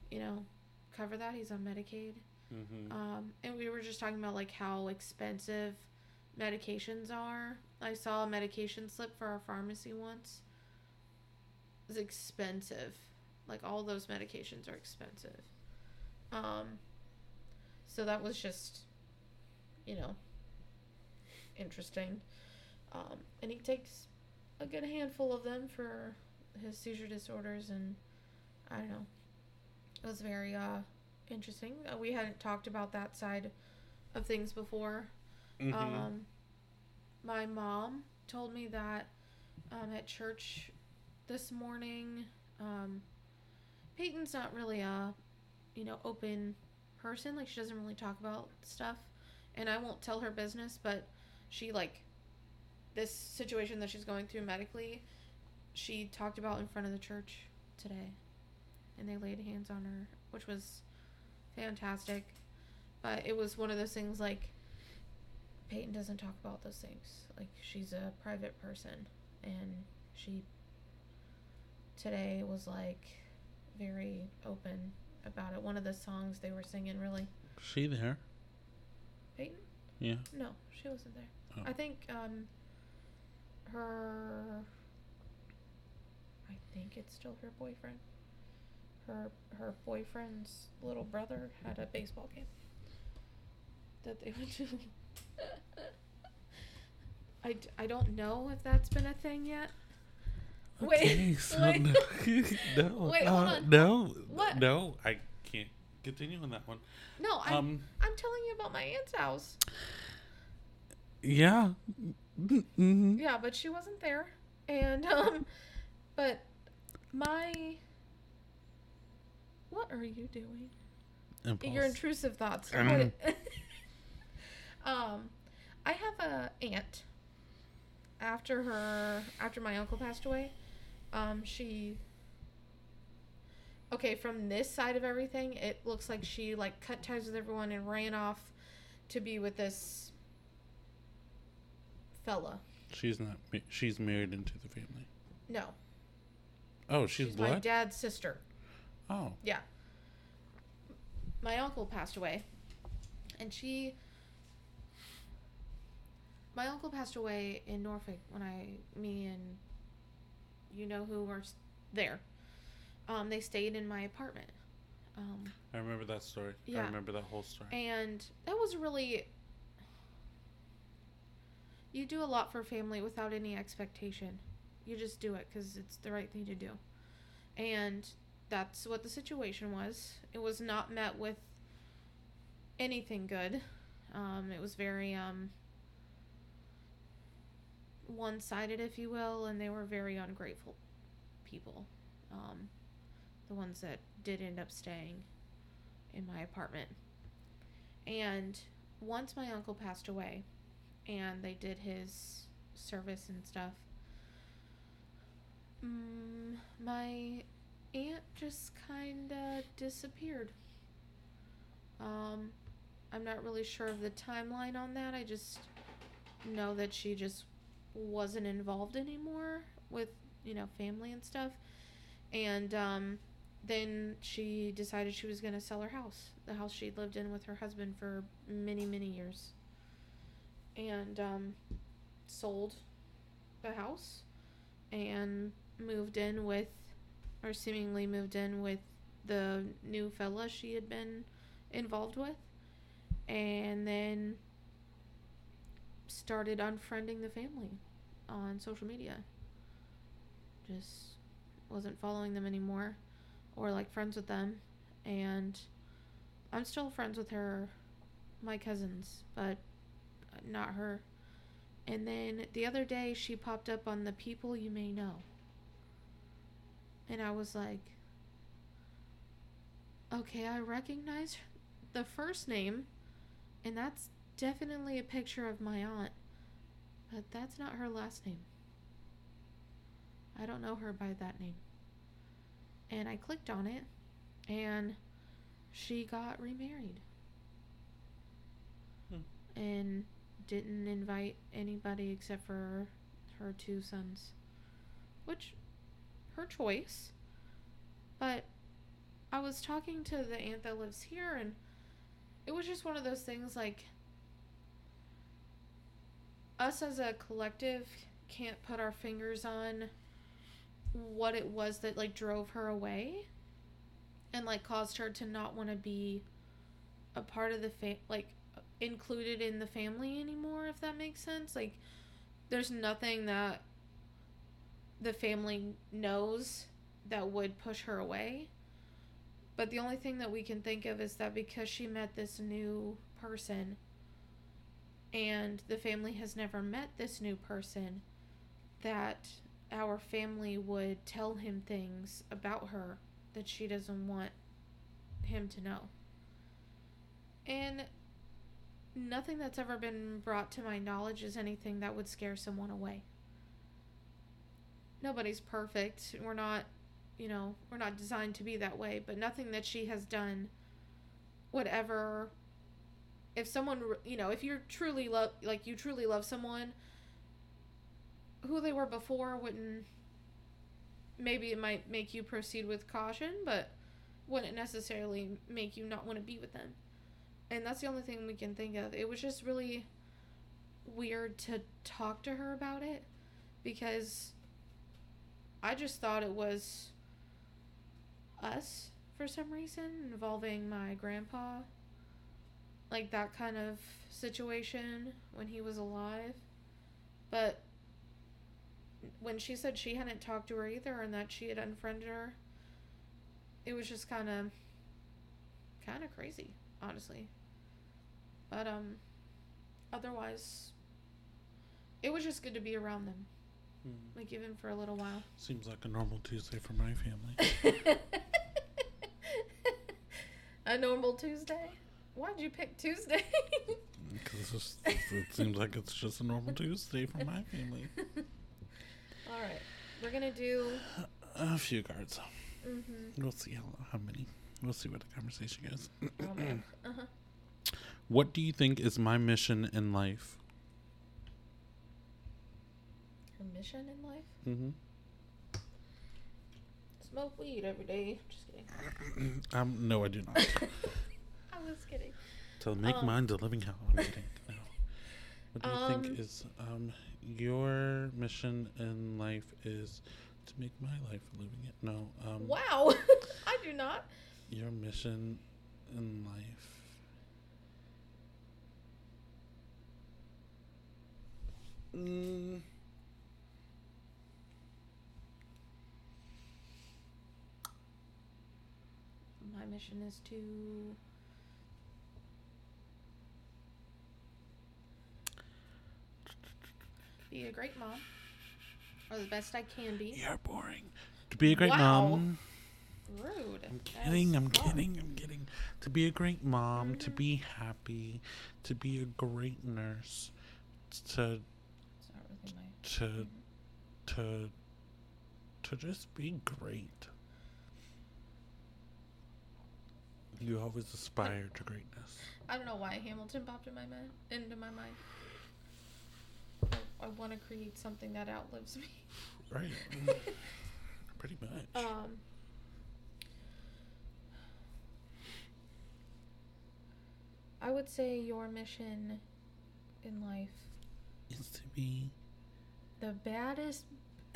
you know, cover that. He's on Medicaid. Mm-hmm. Um, and we were just talking about like how expensive medications are. I saw a medication slip for our pharmacy once. Was expensive. Like all those medications are expensive. Um, so that was just, you know, interesting. Um, and he takes a good handful of them for his seizure disorders, and I don't know. It was very uh, interesting. Uh, we hadn't talked about that side of things before. Mm-hmm. Um, my mom told me that um, at church this morning, um, Peyton's not really a, you know, open person. Like she doesn't really talk about stuff, and I won't tell her business. But she like this situation that she's going through medically. She talked about in front of the church today, and they laid hands on her, which was fantastic. But it was one of those things like Peyton doesn't talk about those things. Like she's a private person and she today was like very open about it. One of the songs they were singing really she there? Peyton? Yeah. No, she wasn't there. Oh. I think um her I think it's still her boyfriend. Her her boyfriend's little brother had a baseball game that they went to. I, I don't know if that's been a thing yet. Wait, Okay, so wait. no, no, Wait, uh, hold on. no, What? no, I can't continue on that one. No, I Um, I'm telling you about my aunt's house. yeah, mm-hmm. Yeah, but she wasn't there. And um but my What are you doing? Impulse. Your intrusive thoughts. Um. Um, I have a aunt. After her, after my uncle passed away, um, she. Okay, from this side of everything, it looks like she like cut ties with everyone and ran off to be with this fella. She's not. ma- She's married into the family. No, Oh, she's, she's my dad's sister. oh, Yeah. My uncle passed away. And she My uncle passed away in Norfolk when I me and you know who were there. Um they stayed in my apartment. Um I remember that story. Yeah. I remember that whole story. and that was really you do a lot for family without any expectation. You just do it cuz it's the right thing to do. And that's what the situation was. It was not met with anything good. Um, it was very um, one-sided, if you will, and they were very ungrateful people. Um, the ones that did end up staying in my apartment. And once my uncle passed away, and they did his service and stuff, mm, my aunt just kind of disappeared. Um, I'm not really sure of the timeline on that. I just know that she just wasn't involved anymore with, you know, family and stuff. And um, then she decided she was going to sell her house, the house she'd lived in with her husband for many, many years. And um, sold the house and moved in with or seemingly moved in with the new fella she had been involved with and then started unfriending the family on social media. Just wasn't following them anymore or like friends with them. And i'm still friends with her my cousins but not her. And then the other day she popped up on the people you may know. And I was like, okay, I recognize the first name, and that's definitely a picture of my aunt, but that's not her last name. I don't know her by that name. And I clicked on it, and she got remarried. Hmm. And didn't invite anybody except for her two sons. Which her choice. But I was talking to the aunt that lives here, and it was just one of those things like us as a collective can't put our fingers on what it was that like drove her away and like caused her to not want to be a part of the fa- like included in the family anymore if that makes sense like there's nothing that the family knows that would push her away. But the only thing that we can think of is that because she met this new person and the family has never met this new person, that our family would tell him things about her that she doesn't want him to know. And nothing that's ever been brought to my knowledge is anything that would scare someone away nobody's perfect. We're not, you know, we're not designed to be that way, but nothing that she has done would ever if someone, you know, if you're truly love like you truly love someone who they were before wouldn't maybe it might make you proceed with caution, but wouldn't necessarily make you not want to be with them. And that's the only thing we can think of. It was just really weird to talk to her about it because I just thought it was us for some reason involving my grandpa. Like that kind of situation when he was alive. But when she said she hadn't talked to her either and that she had unfriended her, it was just kind of kind of crazy, honestly. But um otherwise it was just good to be around them Hmm. like even for a little while. Seems like a normal Tuesday for my family. A normal Tuesday? Why'd you pick Tuesday? Because it seems like it's just a normal Tuesday for my family. All right. We're going to do. A few cards. Mm-hmm. We'll see how, how many. We'll see what the conversation goes. Oh. Uh-huh. What do you think is my mission in life? Her mission in life? Mm-hmm. Smoke weed every day. Just kidding. Um, no, I do not. I was kidding. to make Um, mind a living hell. I'm kidding. No. What do you Um, think is um your mission in life is to make my life a living it? No. Um, Wow. I do not. Your mission in life. Mm, My mission is to. Be a great mom. Or the best I can be. you're boring. To be a great Wow. mom. Rude. I'm kidding. I'm wrong. kidding. I'm kidding. To be a great mom. To Mhm. be happy. To be a great nurse. To It's not really my. to to to just be great. You always aspire to greatness. I don't know why Hamilton popped in my mind, into my mind. I, want to create something that outlives me. Right. Pretty much. Um. I would say your mission in life, is to be the baddest.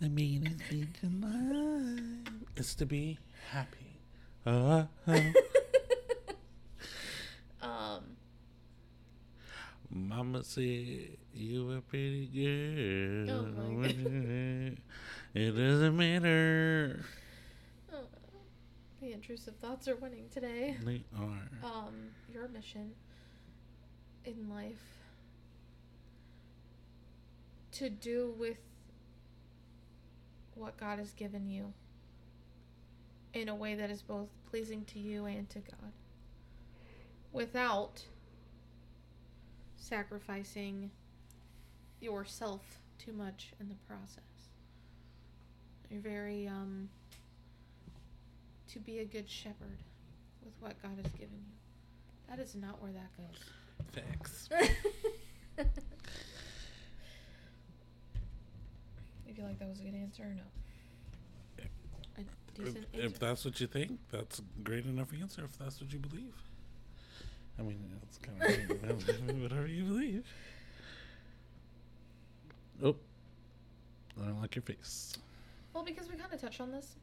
the meanest bitch in life. Is to be happy. Uh, uh. um. Mama said you a pretty girl. Oh it doesn't matter. uh, The intrusive thoughts are winning today. They are. Um, your mission in life to do with what God has given you in a way that is both pleasing to you and to God without sacrificing yourself too much in the process. You're very um to be a good shepherd with what God has given you. That is not where that goes. Thanks. goes. you feel like that was a good answer or no? A If, decent if that's what you think, that's a great enough answer. If that's what you believe, I mean, it's kind of whatever you believe. Oh, I don't like your face. Well, because we kind of touched on this.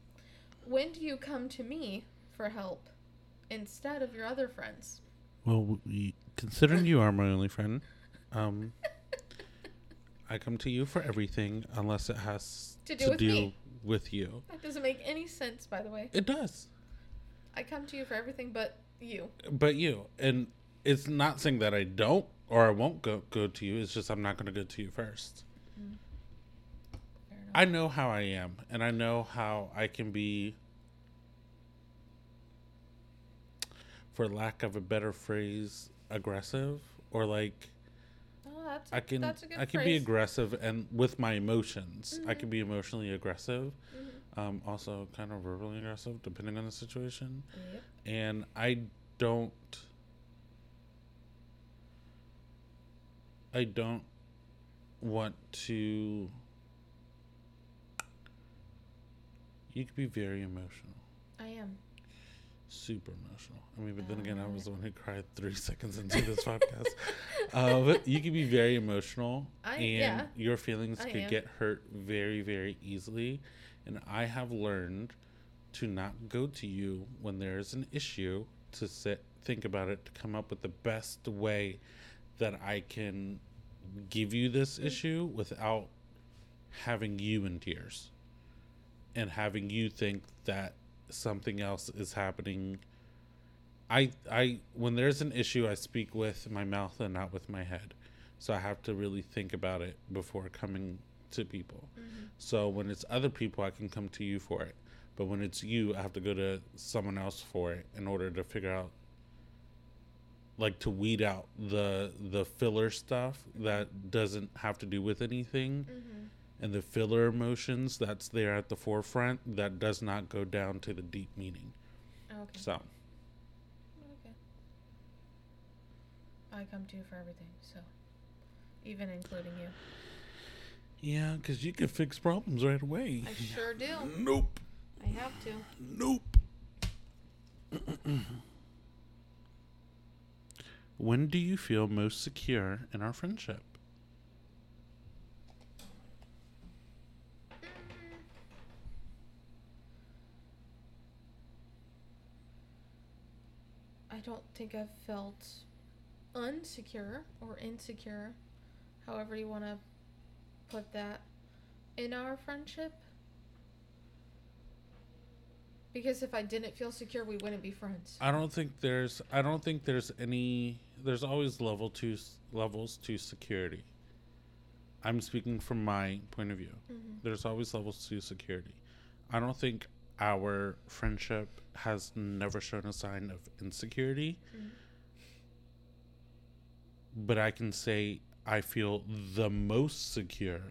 When do you come to me for help instead of your other friends? Well, we, considering you are my only friend, um, I come to you for everything unless it has To do with me. with you. That doesn't make any sense, by the way. It does, I come to you for everything but you. but you, and it's not saying that I don't or I won't go go to you. It's just I'm not going to go to you first. Enough. I know how I am, and I know how I can be, for lack of a better phrase, aggressive or like oh, that's, I can that's a good I can be aggressive and with my emotions. I Mhm. can be emotionally aggressive. Mhm. Um, also kind of verbally aggressive depending on the situation. Yep. And I don't I don't want to you could be very emotional. I am. Super emotional. I mean, but then Oh, again, I was the one who cried three seconds into this podcast. Uh, but you can be very emotional, I- and yeah. your feelings I could am. get hurt very, very easily. And I have learned to not go to you when there is an issue, to sit, think about it, to come up with the best way that I can give you this issue without having you in tears and having you think that something else is happening. I i when there's an issue i speak with my mouth and not with my head. So i have to really think about it before coming to people Mhm. so when it's other people i can come to you for it But when it's you, I have to go to someone else for it in order to figure out like to weed out the the filler stuff that doesn't have to do with anything Mm-hmm. and the filler emotions that's there at the forefront that does not go down to the deep meaning. Okay. So, Okay. I come to you for everything, so even including you. Yeah, cuz you can fix problems right away. I sure do. Nope. I have to. Nope. when do you feel most secure in our friendship? I don't think I've felt unsecure or insecure, however you want to put that, in our friendship. Because if I didn't feel secure, we wouldn't be friends. I don't think there's I don't think there's any there's always level two levels to security. I'm speaking from my point of view. Mm-hmm. There's always levels to security. I don't think our friendship has never shown a sign of insecurity. Mhm. But I can say I feel the most secure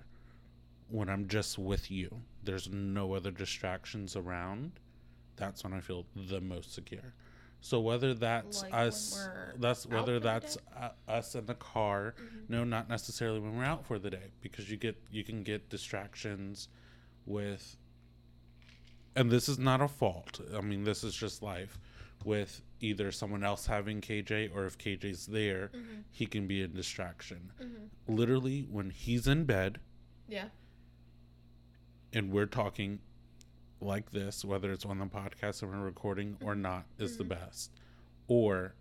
when I'm just with you. There's no other distractions around. That's when I feel the most secure. So whether that's Like us, that's whether that's uh, us in the car. Mhm. No, not necessarily when we're out for the day, because you get you can get distractions with. And this is not a fault. I mean, this is just life. With either someone else having KJ or if KJ's there, Mhm. he can be a distraction. Mhm. Literally, when he's in bed Yeah. and we're talking like this, whether it's on the podcast and we're recording or not, is the Mhm. best. Or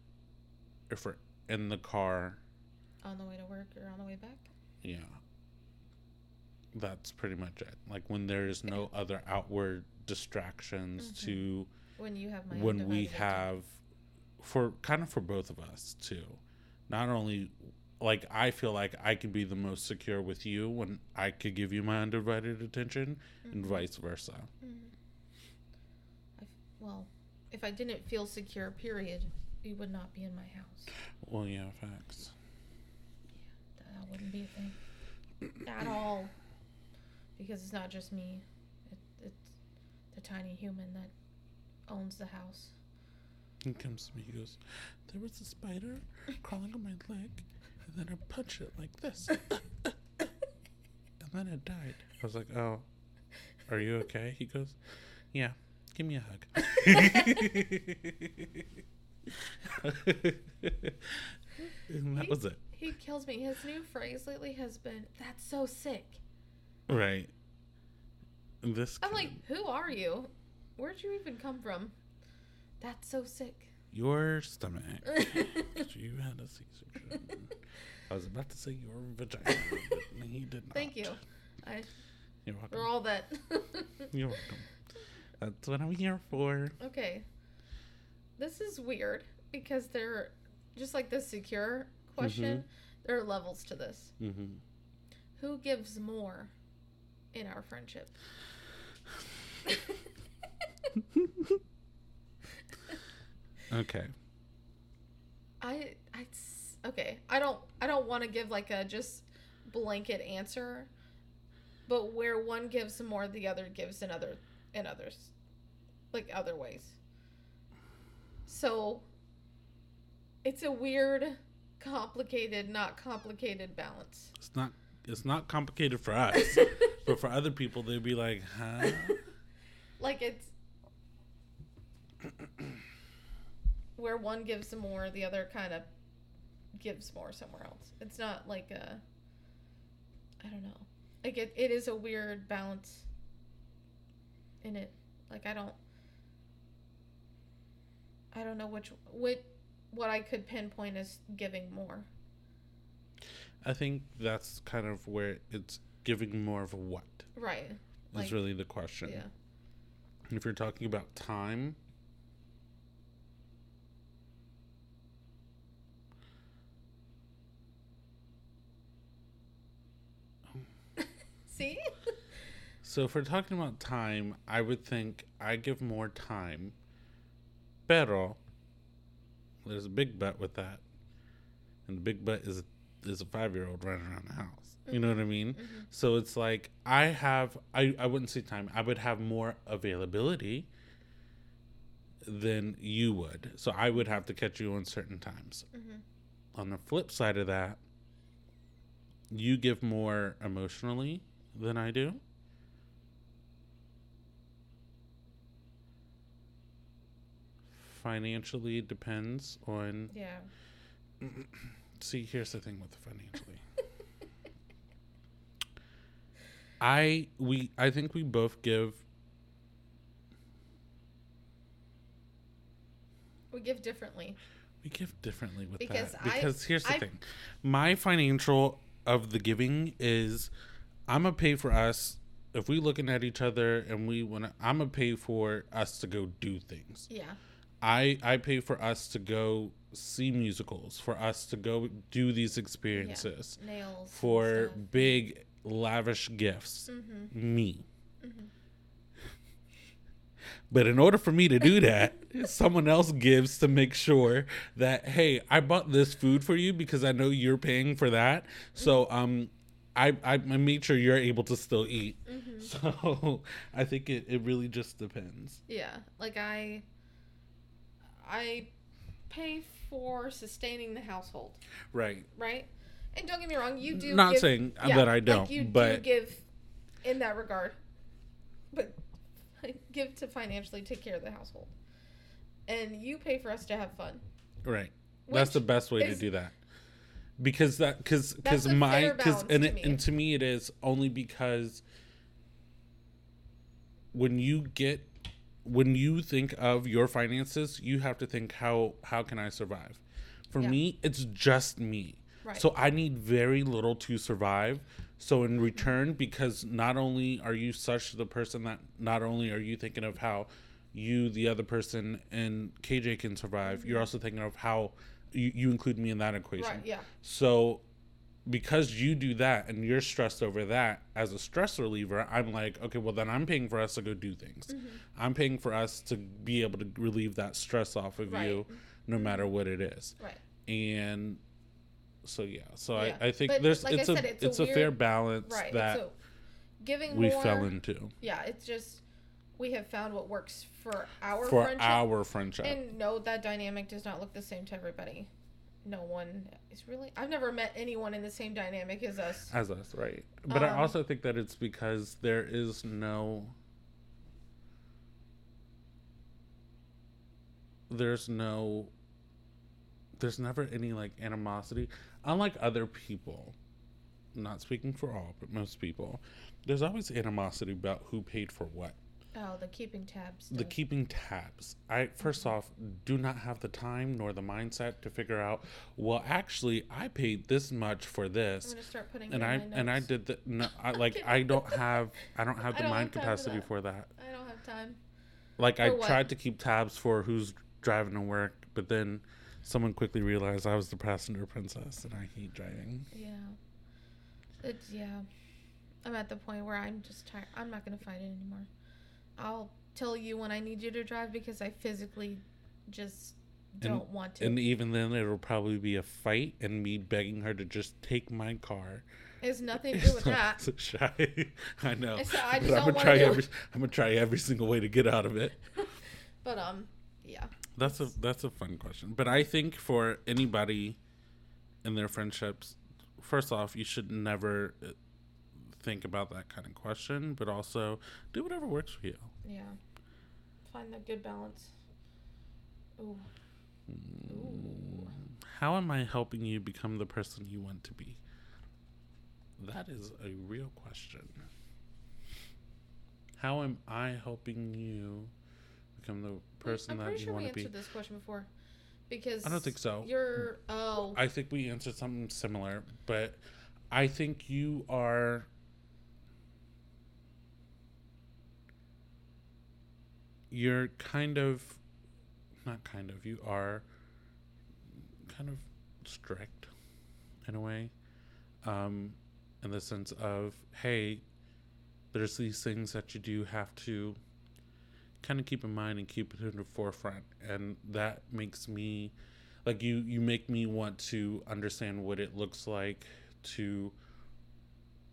if we're in the car, On the way to work or on the way back. yeah. That's pretty much it. Like when there's no other outward distractions Mhm. to When you have my when we have for kind of for both of us too. Not only like I feel like I can be the most secure with you when I could give you my undivided attention and Mhm. vice versa. Mhm. I well, if I didn't feel secure, period, you would not be in my house. Well, yeah, facts. Yeah that wouldn't be a thing at all, because it's not just me. It, it's the tiny human that owns the house. He comes to me, he goes, There was a spider crawling on my leg, and then I punched it like this. and then it died. I was like, Oh, are you okay? He goes, Yeah, give me a hug. and that was it. He kills me. His new phrase lately has been, "That's so sick." Right. This I'm like, "Who are you? Where'd you even come from?" That's so sick. your stomach. you had a C-section. I was about to say your vagina, but he did not. Thank you. I You're welcome. for all that. You're welcome. That's what I'm here for. okay. This is weird because they're just like the secure question. There are levels to this. Mm-hmm. Who gives more in our friendship? Okay. I I okay. I don't I don't want to give like a just blanket answer, but where one gives more, the other gives in other in others, like other ways. So it's a weird, complicated, not complicated balance. It's not. It's not complicated for us, but for other people, they'd be like, "Huh." like it's where one gives more, the other kind of gives more somewhere else. It's not like a I don't know. Like it, it is a weird balance in it. Like I don't I don't know which what what I could pinpoint as giving more. I think that's kind of where it's giving more of a what Right. is Like- really the question. Yeah. If you're talking about time, See? So if we're talking about time, I would think I give more time. Pero there's a big but with that. And the big but is is a five year old running around the house. You know what I mean? Mm-hmm. So it's like I have I, I wouldn't say time. I would have more availability than you would. So I would have to catch you on certain times. Mhm. On the flip side of that, you give more emotionally than I do. Financially depends on Yeah. See, here's the thing with the financially. I we I think we both give We give differently. we give differently with Because that I- because here's the I- thing. My financial of the giving is I'm gonna pay for us if we looking at each other and we want to I'm gonna pay for us to go do things. Yeah. I I pay for us to go see musicals, for us to go do these experiences. Nails. for big lavish gifts Mhm. me but in order for me to do that someone else gives to make sure that hey i bought this food for you because i know you're paying for that so um i i, made sure you're able to still eat Mhm. so i think it, it really just depends Yeah. Like I I pay for sustaining the household, right right? And don't get me wrong, you do not give, saying yeah, that i don't you do but give in that regard. But give to financially take care of the household. And you pay for us to have fun. Right. That's the best way to do that. Because that because because my because and to it, me. and to me it is only because when you get when you think of your finances, you have to think how how can I survive? For Yeah. me, it's just me. Right. So I need very little to survive. So in mm-hmm. return, because not only are you such the person that not only are you thinking of how you, the other person, and KJ can survive, you're mm-hmm. also thinking of how you, you include me in that equation. Right, yeah. So because you do that and you're stressed over that as a stress reliever, I'm like, okay, well then I'm paying for us to go do things. Mm-hmm. I'm paying for us to be able to relieve that stress off of Right. you no matter what it is Right. and so yeah so Yeah. I, I think But there's like I it's a said, it's, it's a a, fair balance Right. that so giving we more fell into Yeah, it's just we have found what works for our for friendship. our friendship And no, that dynamic does not look the same to everybody. No one is really. I've never met anyone in the same dynamic as us. as us right but i Um, also think that it's because there is no there's no there's never any like animosity unlike other people not speaking for all but most people there's always animosity about who paid for what Oh, the keeping tabs. the keeping tabs i first mm-hmm. off do not have the time nor the mindset to figure out well actually i paid this much for I'm this gonna start putting. and i and i did the no i like i don't have i don't have the don't mind have time for capacity that. for that I don't have time. like i what? tried to keep tabs for who's driving to work but then someone quickly realized i was the passenger princess and i hate driving Yeah. It's yeah. I'm at the point where I'm just tired. I'm not gonna fight it anymore. I'll tell you when I need you to drive because I physically just don't want to. and even then it'll probably be a fight and me begging her to just take my car It's nothing to do with that. so shy. I know. It's- I But just I'm don't gonna try every. I'm gonna try every single way to get out of it. But um, yeah. That's a that's a fun question. But I think for anybody in their friendships, first off, you should never uh, think about that kind of question. But also, do whatever works for you. Yeah. Find that good balance. Ooh. Ooh. How am I helping you become the person you want to be? That is a real question. How am I helping you become the person I'm that pretty you sure we want to be? answered this question before. Because I don't think so. You're oh I think we answered something similar, but I think you are. You're kind of, not kind of, you are kind of strict in a way, um, in the sense of, hey, there's these things that you do have to kind of keep in mind and keep it in the forefront and that makes me like you you make me want to understand what it looks like to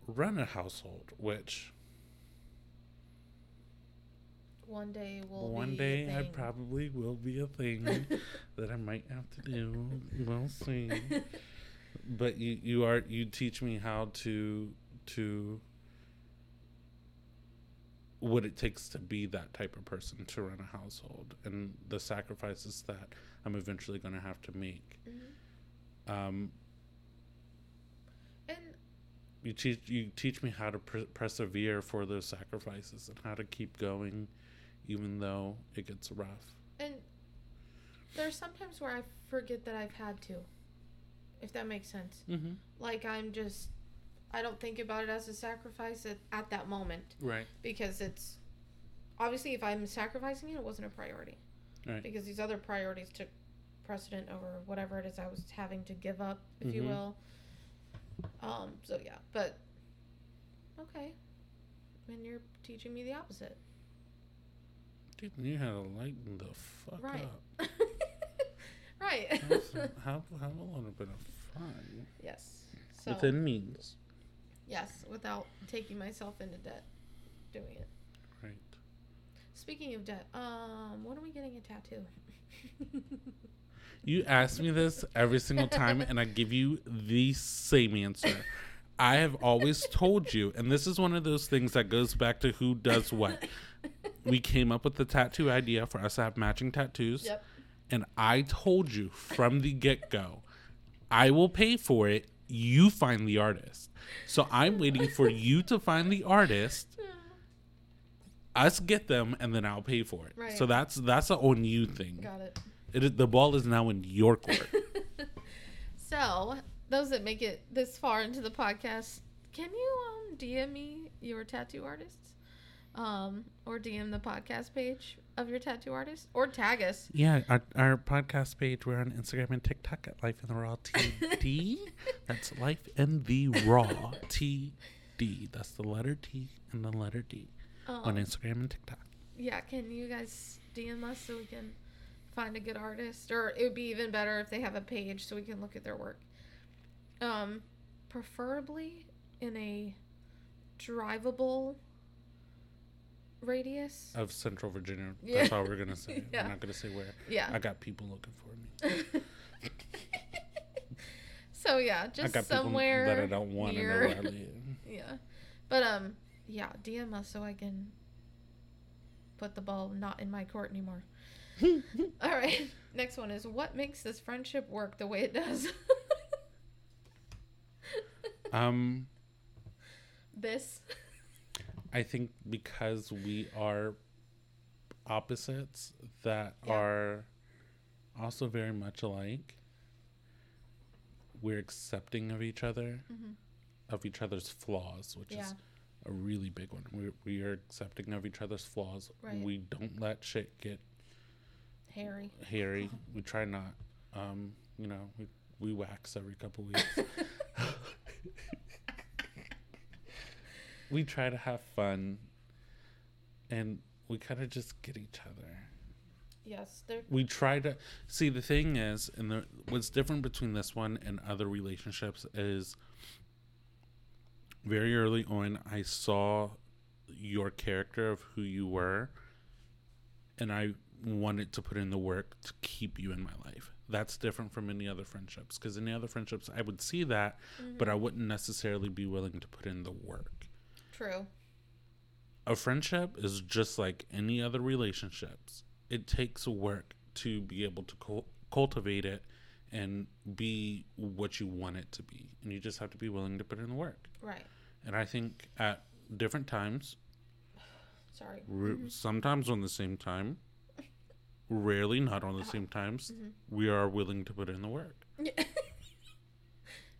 run a household which One day will one day I probably will be a thing that I might have to do. We'll see. but you you are you teach me how to to what it takes to be that type of person to run a household and the sacrifices that I'm eventually going to have to make. Mhm. Um, And you teach you teach me how to per- persevere for those sacrifices and how to keep going, even though it gets rough. and there's sometimes where I forget that I've had to. If that makes sense. Mm-hmm. Like I'm just I don't think about it as a sacrifice at, at that moment Right. because it's obviously if I'm sacrificing it, it wasn't a priority. Right. Because these other priorities took precedent over whatever it is I was having to give up, if you Mhm. will. Um, so yeah, but okay. And you're teaching me the opposite. Dude, you had to lighten the fuck Right. up. right. Have, some- have, have a little bit of fun yes. So within means. yes, without taking myself into debt doing it. Right. Speaking of debt, um, when are we getting a tattoo? You ask me this every single time, and I give you the same answer. I have always told you, and this is one of those things that goes back to who does what. We came up with the tattoo idea for us to have matching tattoos. Yep. And I told you from the get go, I will pay for it. You find the artist. So I'm waiting for you to find the artist, us get them, and then I'll pay for it. Right. So that's that's a on you thing. Got it. It is, the ball is now in your court. so, those that make it this far into the podcast, can you um, DM me your tattoo artists? Um, or DM the podcast page of your tattoo artist? Or tag us. yeah, our, our podcast page, we're on Instagram and TikTok at Life in the Raw TD. That's Life in the Raw TD. That's the letter T and the letter D on Um, Instagram and TikTok. yeah, can you guys DM us so we can find a good artist? Or it would be even better if they have a page so we can look at their work. Um, preferably in a drivable radius. Of Central Virginia. Yeah. That's all we're to say. Yeah. We're not to say where. Yeah. I got people looking for me. so yeah, just somewhere that I don't want to know where I live. Yeah, but um, yeah, DM us so I can put the ball not in my court anymore. All right, next one is what makes this friendship work the way it does. Um, this. I think because we are opposites that Yeah. are also very much alike, we're accepting of each other, Mhm. of each other's flaws, which Yeah. is a really big one. We we are accepting of each other's flaws. Right. We don't let shit get Harry. hairy. We try not. Um, you know, we we wax every couple weeks. we try to have fun, and we kind of just get each other. yes, We try to see the thing is, and the, what's different between this one and other relationships is very early on, I saw your character of who you were, and I wanted to put in the work to keep you in my life. That's different from any other friendships because any other friendships, I would see that, but I mm-hmm. wouldn't necessarily be willing to put in the work. True. A friendship is just like any other relationships. It takes work to be able to cul- cultivate it and be what you want it to be. And you just have to be willing to put in the work. Right. And I think at different times, Sorry. r- sometimes on the same time, rarely not on the same times, Mhm. we are willing to put in the work.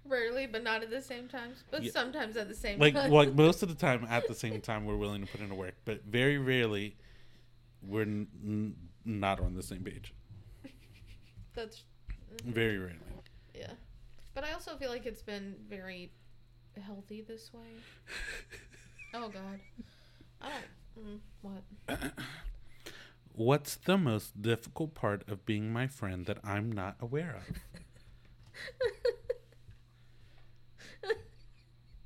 Rarely, but not at the same times. But Yeah. sometimes at the same Like time. like most of the time at the same time we're willing to put in the work, but very rarely we're n- n- not on the same page. That's Very rarely. yeah. But I also feel like it's been very healthy this way. Oh God. I don't. Mm, what? What's the most difficult part of being my friend that I'm not aware of?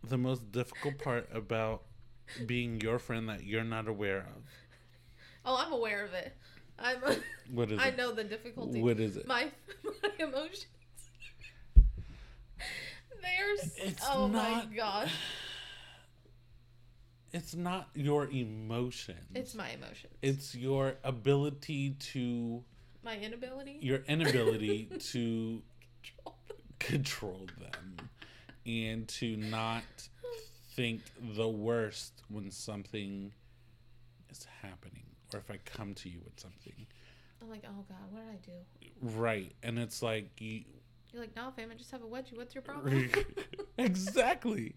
the most difficult part about being your friend that you're not aware of. Oh, I'm aware of it. I'm. What is I it? know the difficulty. What is it? My my emotions. There's. It's oh not- my gosh. It's not your emotions. It's my emotions. it's your ability to my inability. your inability to control them and to not think the worst when something is happening or if I come to you with something. I'm like, oh god, what did I do? Right. And it's like you You're like, no, fam, I just have a wedgie. What's your problem? exactly.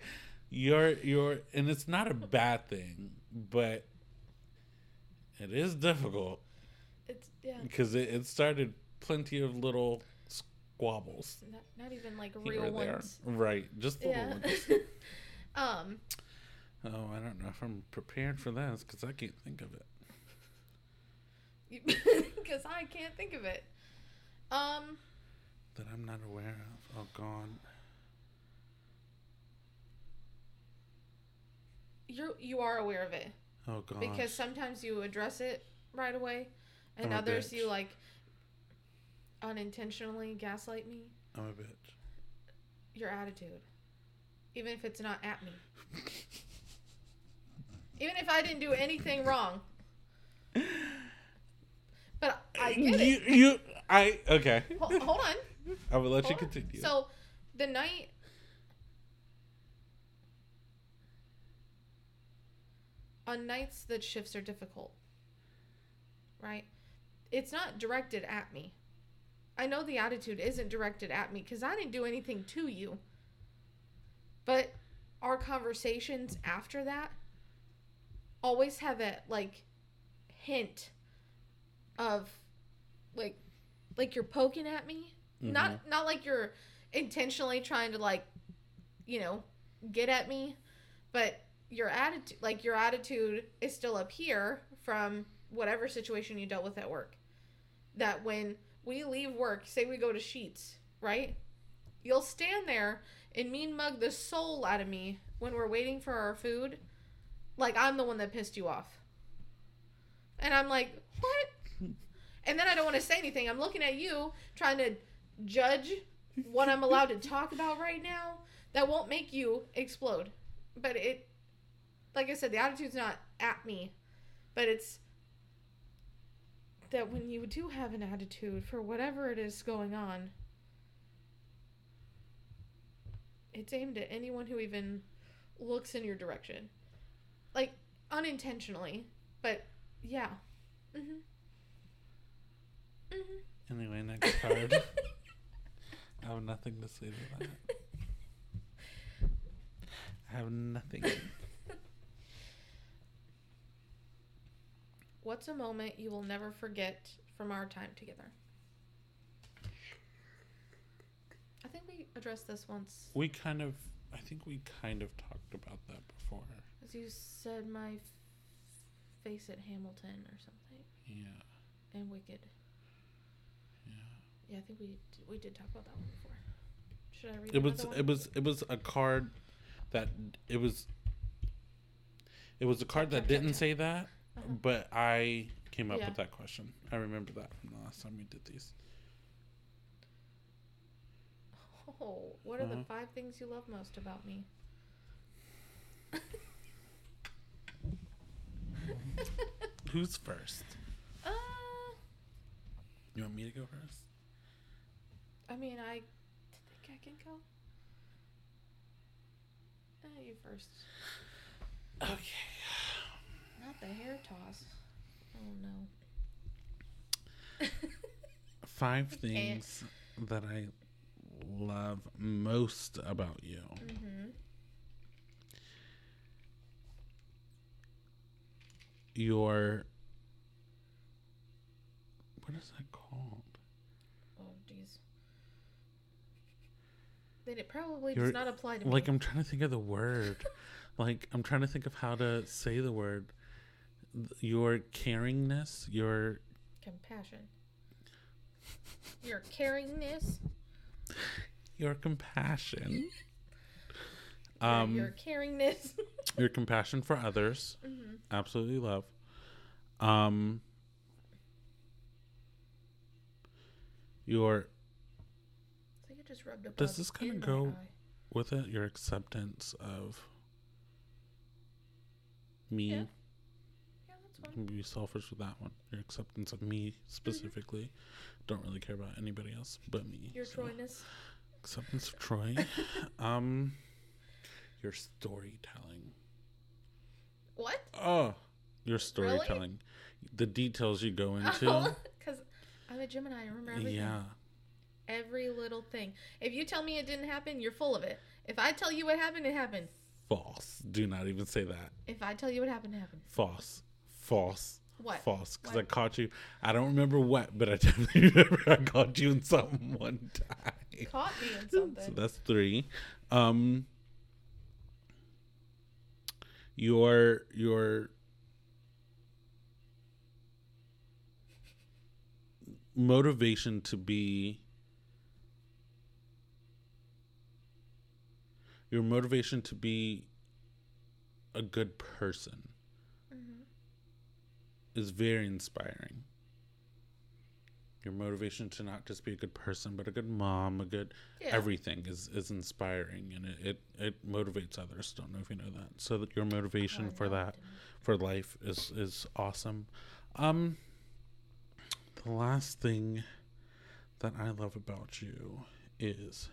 You're you're and it's not a bad thing, but it is difficult it's yeah, because it, it started plenty of little squabbles not, not even like real ones. Right. Just little Yeah. ones. um, Oh, I don't know if I'm prepared for this because I can't think of it. because I can't think of it. Um, That I'm not aware of. Oh, God. you you are aware of it Oh, God. because sometimes you address it right away, and others you like unintentionally gaslight me. I'm a bitch. Your attitude, even if it's not at me, even if I didn't do anything wrong. But I get you, it. you, I, okay. Hol- hold on. I will let you Hold on. continue. So the night on nights that shifts are difficult, right? It's not directed at me. I know the attitude isn't directed at me because I didn't do anything to you. But our conversations after that always have a like hint of like like you're poking at me. Not mm-hmm. not like you're intentionally trying to like you know get at me but your attitude like your attitude is still up here from whatever situation you dealt with at work. That when we leave work say we go to Sheetz right? You'll stand there and mean mug the soul out of me when we're waiting for our food. Like i'm the one that pissed you off. And i'm like what? And then i don't want to say anything. I'm looking at you trying to judge what I'm allowed to talk about right now that won't make you explode. But it, like I said, the attitude's not at me, but it's that when you do have an attitude for whatever it is going on, it's aimed at anyone who even looks in your direction. Like, unintentionally, but yeah. Mm hmm. Mm hmm. Anyway, next card. I have nothing to say to that. I have nothing. What's a moment you will never forget from our time together? I think we addressed this once. We kind of, I think we kind of talked about that before. As you said, my f- face at Hamilton or something, Yeah, and Wicked. yeah. Yeah, I think we d- we did talk about that one before. Should I read It was, it was, it was a card that it was. It was a card that didn't say that, Uh-huh. but I came up Yeah. with that question. I remember that from the last time we did these. Oh, what are the Uh-huh. five things you love most about me? Who's first? uh, You want me to go first? I mean, I think I can go. Uh, you first. Okay. Not the hair toss. Oh no. Five things that I love most about you. mm-hmm. Your what is that called? Oh jeez. Then it probably You're- does not apply to Like me. I'm trying to think of the word. like I'm trying to think of how to say the word. Your caringness, your Compassion. Your caringness. your compassion, Um, your caringness. your compassion for others. hmm Absolutely love. Um, your I think I just rubbed a Does this kinda go- with it your acceptance of me. Yeah. Yeah, that's fine. I'm gonna be selfish with that one. Your acceptance of me specifically. Don't really care about anybody else but me. Your so. Troyness. Acceptance of Troy. um, your storytelling. What? Oh, your storytelling. The details you go into. Because I'm a Gemini. I remember everything. yeah. Every little thing. If you tell me it didn't happen, you're full of it. If I tell you what happened, it happened. False. Do not even say that. If I tell you what happened, it happened. False. False. What? False. Because I caught you. I don't remember what, but I definitely remember I caught you in something one time. Caught me in something. So that's three. Um, your your motivation to be your motivation to be a good person. Is very inspiring. Your motivation to not just be a good person, but a good mom, a good Yeah. everything is is inspiring and it, it it motivates others. Don't know if you know that. So that your motivation Oh, for that for life is is awesome. Um the last thing that I love about you is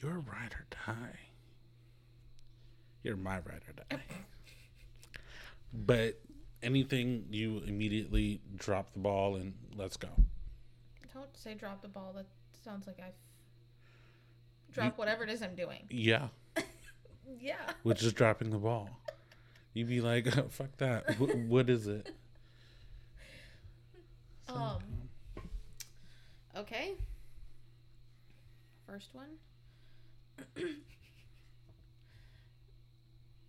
you're ride or die. You're my ride or die. but anything you immediately drop the ball and let's go. Don't say drop the ball. That sounds like I drop whatever it is I'm doing. Yeah, Yeah. which is dropping the ball. You'd be like, oh, fuck that. Wh- what is it? So, Um. Okay. First one.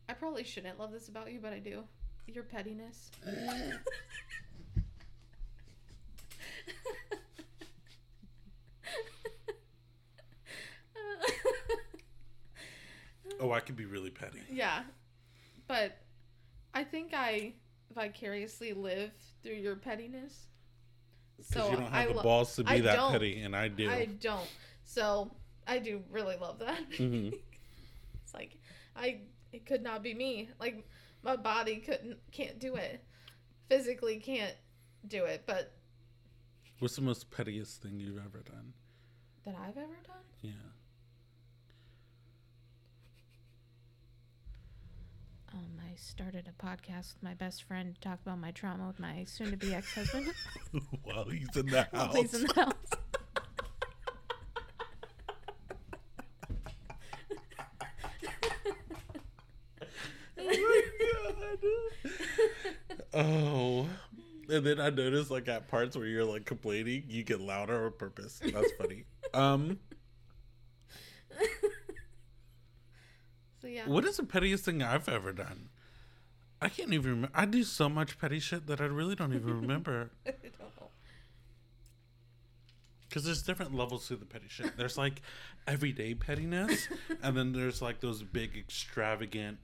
I probably shouldn't love this about you, but I do. Your pettiness. oh, I could be really petty. yeah. But I think I vicariously live through your pettiness. Because So you don't have I the lo- balls to be I that petty, and I do. I don't. So I do really love that. Mhm. it's like I it could not be me. Like my body couldn't can't do it. Physically can't do it, but What's the most pettiest thing you've ever done? that I've ever done. Yeah. Um, I started a podcast with my best friend to talk about my trauma with my soon to be ex husband. While he's in the While house. he's in the house. Oh. And then I noticed like at parts where you're like complaining, you get louder on purpose. That's funny. um So yeah. what is the pettiest thing I've ever done? I can't even remember. I do so much petty shit that I really don't even remember. I don't know. Because there's different levels to the petty shit. There's like everyday pettiness, and then there's like those big extravagant,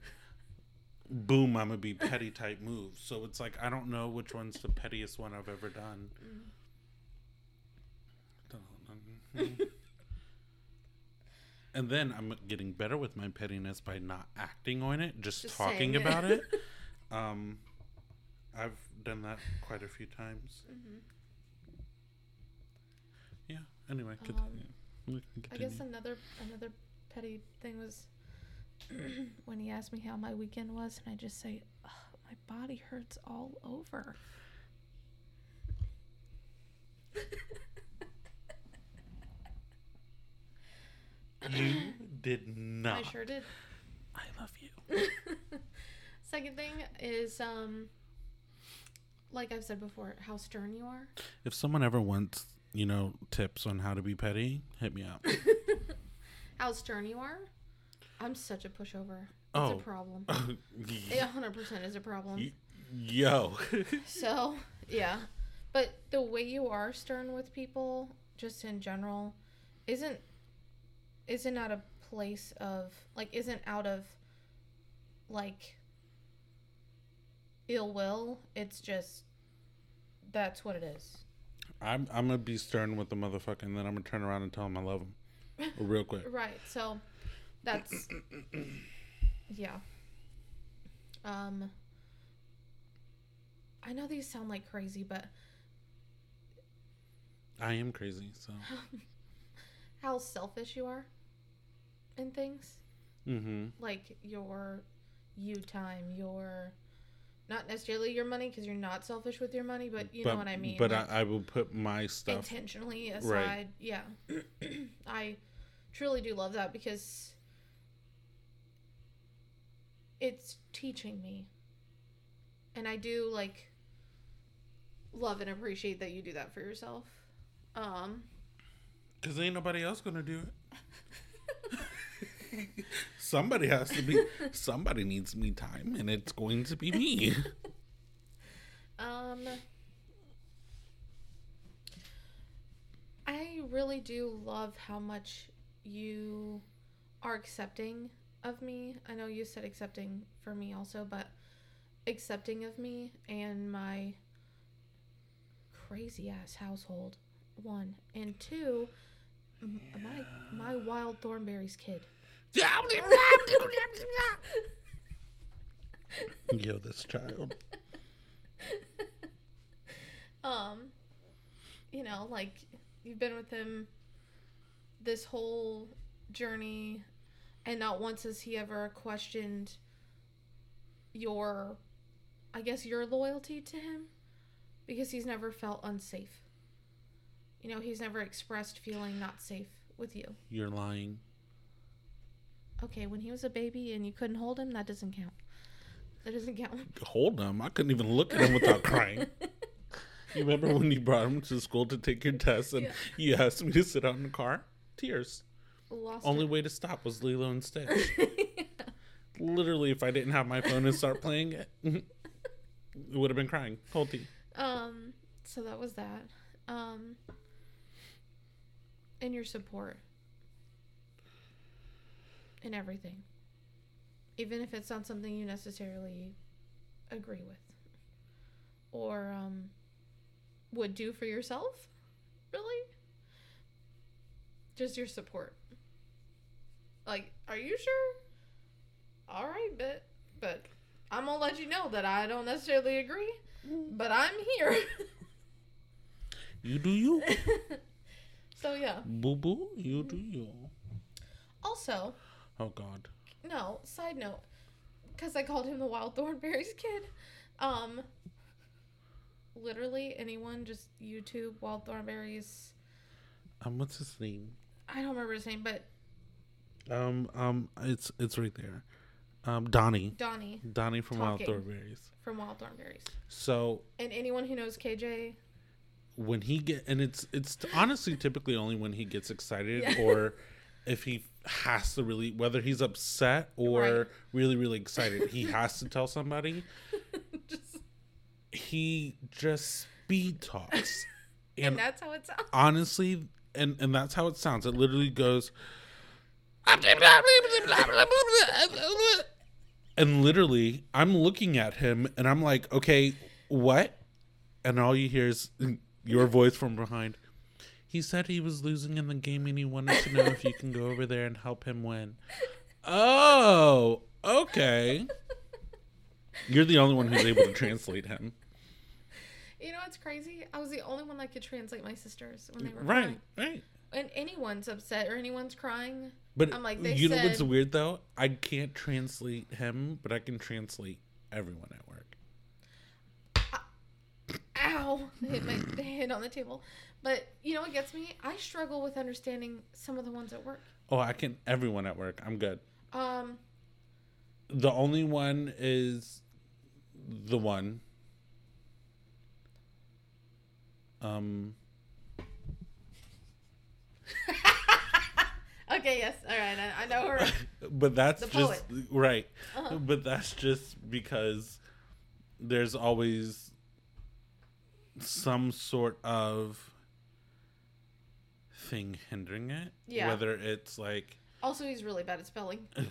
boom, I'm gonna be petty type moves. So it's like I don't know which one's the pettiest one I've ever done. and then I'm getting better with my pettiness by not acting on it, just, Just talking it. about it. Um, I've done that quite a few times. Mhm. Yeah. Anyway, Um, continue. I guess another another petty thing was when he asked me how my weekend was, and I just say, "Ugh, "My body hurts all over." You did not. I sure did. I love you. Second thing is, um, like I've said before, how stern you are. If someone ever wants, you know, tips on how to be petty, hit me up. how stern you are. I'm such a pushover. It's Oh. a problem. It 100% is a problem. Yo. So, yeah. But the way you are stern with people, just in general, isn't isn't out of place of like isn't out of like ill will. It's just that's what it is. I'm I'm gonna be stern with the motherfucker, and then I'm gonna turn around and tell him I love him, real quick. Right. So that's yeah. Um I know these sound like crazy, but I am crazy, so. how selfish you are in things. Mm-hmm. Like your you time, your not necessarily your money because you're not selfish with your money, but you but, know what I mean. But like, I, I will put my stuff. intentionally aside. Yeah. I truly do love that because it's teaching me. And I do like love and appreciate that you do that for yourself. Um Cause ain't nobody else gonna do it. somebody has to be. Somebody needs me time, and it's going to be me. Um, I really do love how much you are accepting of me. I know you said accepting for me also, but accepting of me and my crazy ass household. One and two, m- my my wild thornberrys kid. Yo, this child. um you know like you've been with him this whole journey and not once has he ever questioned your i guess your loyalty to him because he's never felt unsafe you know he's never expressed feeling not safe with you You're lying. okay when he was a baby and you couldn't hold him that doesn't count that doesn't count Hold him. I couldn't even look at him without crying. You remember when you brought him to school to take your test and Yeah. you asked me to sit out in the car? Tears. Lost Only it. way to stop was Lilo and Stitch. Literally, if I didn't have my phone and start playing it, it would have been crying. Whole tea. Um, so that was that. Um, and your support in everything, even if it's not something you necessarily agree with or um, would do for yourself. Really, just your support. Like, are you sure? All right, but but I'm gonna let you know that I don't necessarily agree, but I'm here. You do you. so yeah. Boo boo, you do you. Also, Oh, God. no. Side note, because I called him the Wild Thornberrys kid. Um, literally anyone just YouTube Wild Thornberrys. Um, what's his name? I don't remember his name, but Um, um, it's it's right there. Um, Donnie. Donnie Donnie from Wild Talking. Thornberrys. from Wild Thornberrys. So And anyone who knows KJ, when he get and it's it's honestly typically only when he gets excited Yeah. or if he has to really whether he's upset or Right. really really excited he has to tell somebody just he just speed talks and and that's how it sounds. honestly and and that's how it sounds it literally goes and literally i'm looking at him and i'm like okay what? And all you hear is your voice from behind. He said he was losing in the game and he wanted to know if you can go over there and help him win. Oh okay. You're the only one who's able to translate him. You know what's crazy? I was the only one that could translate my sisters when they were right crying. right. And anyone's upset or anyone's crying, But I'm like, they you know what's weird though? I can't translate him, but I can translate everyone at work. ow, hit my head on the table. But you know what gets me? I struggle with understanding some of the ones at work. Oh, I can everyone at work. I'm good. Um, The only one is the one. Um, okay, yes, all right, I, I know her. but that's The just right. Uh-huh. But that's just because there's always some sort of thing hindering it. Yeah. Whether it's like, Also, he's really bad at spelling. Jesus,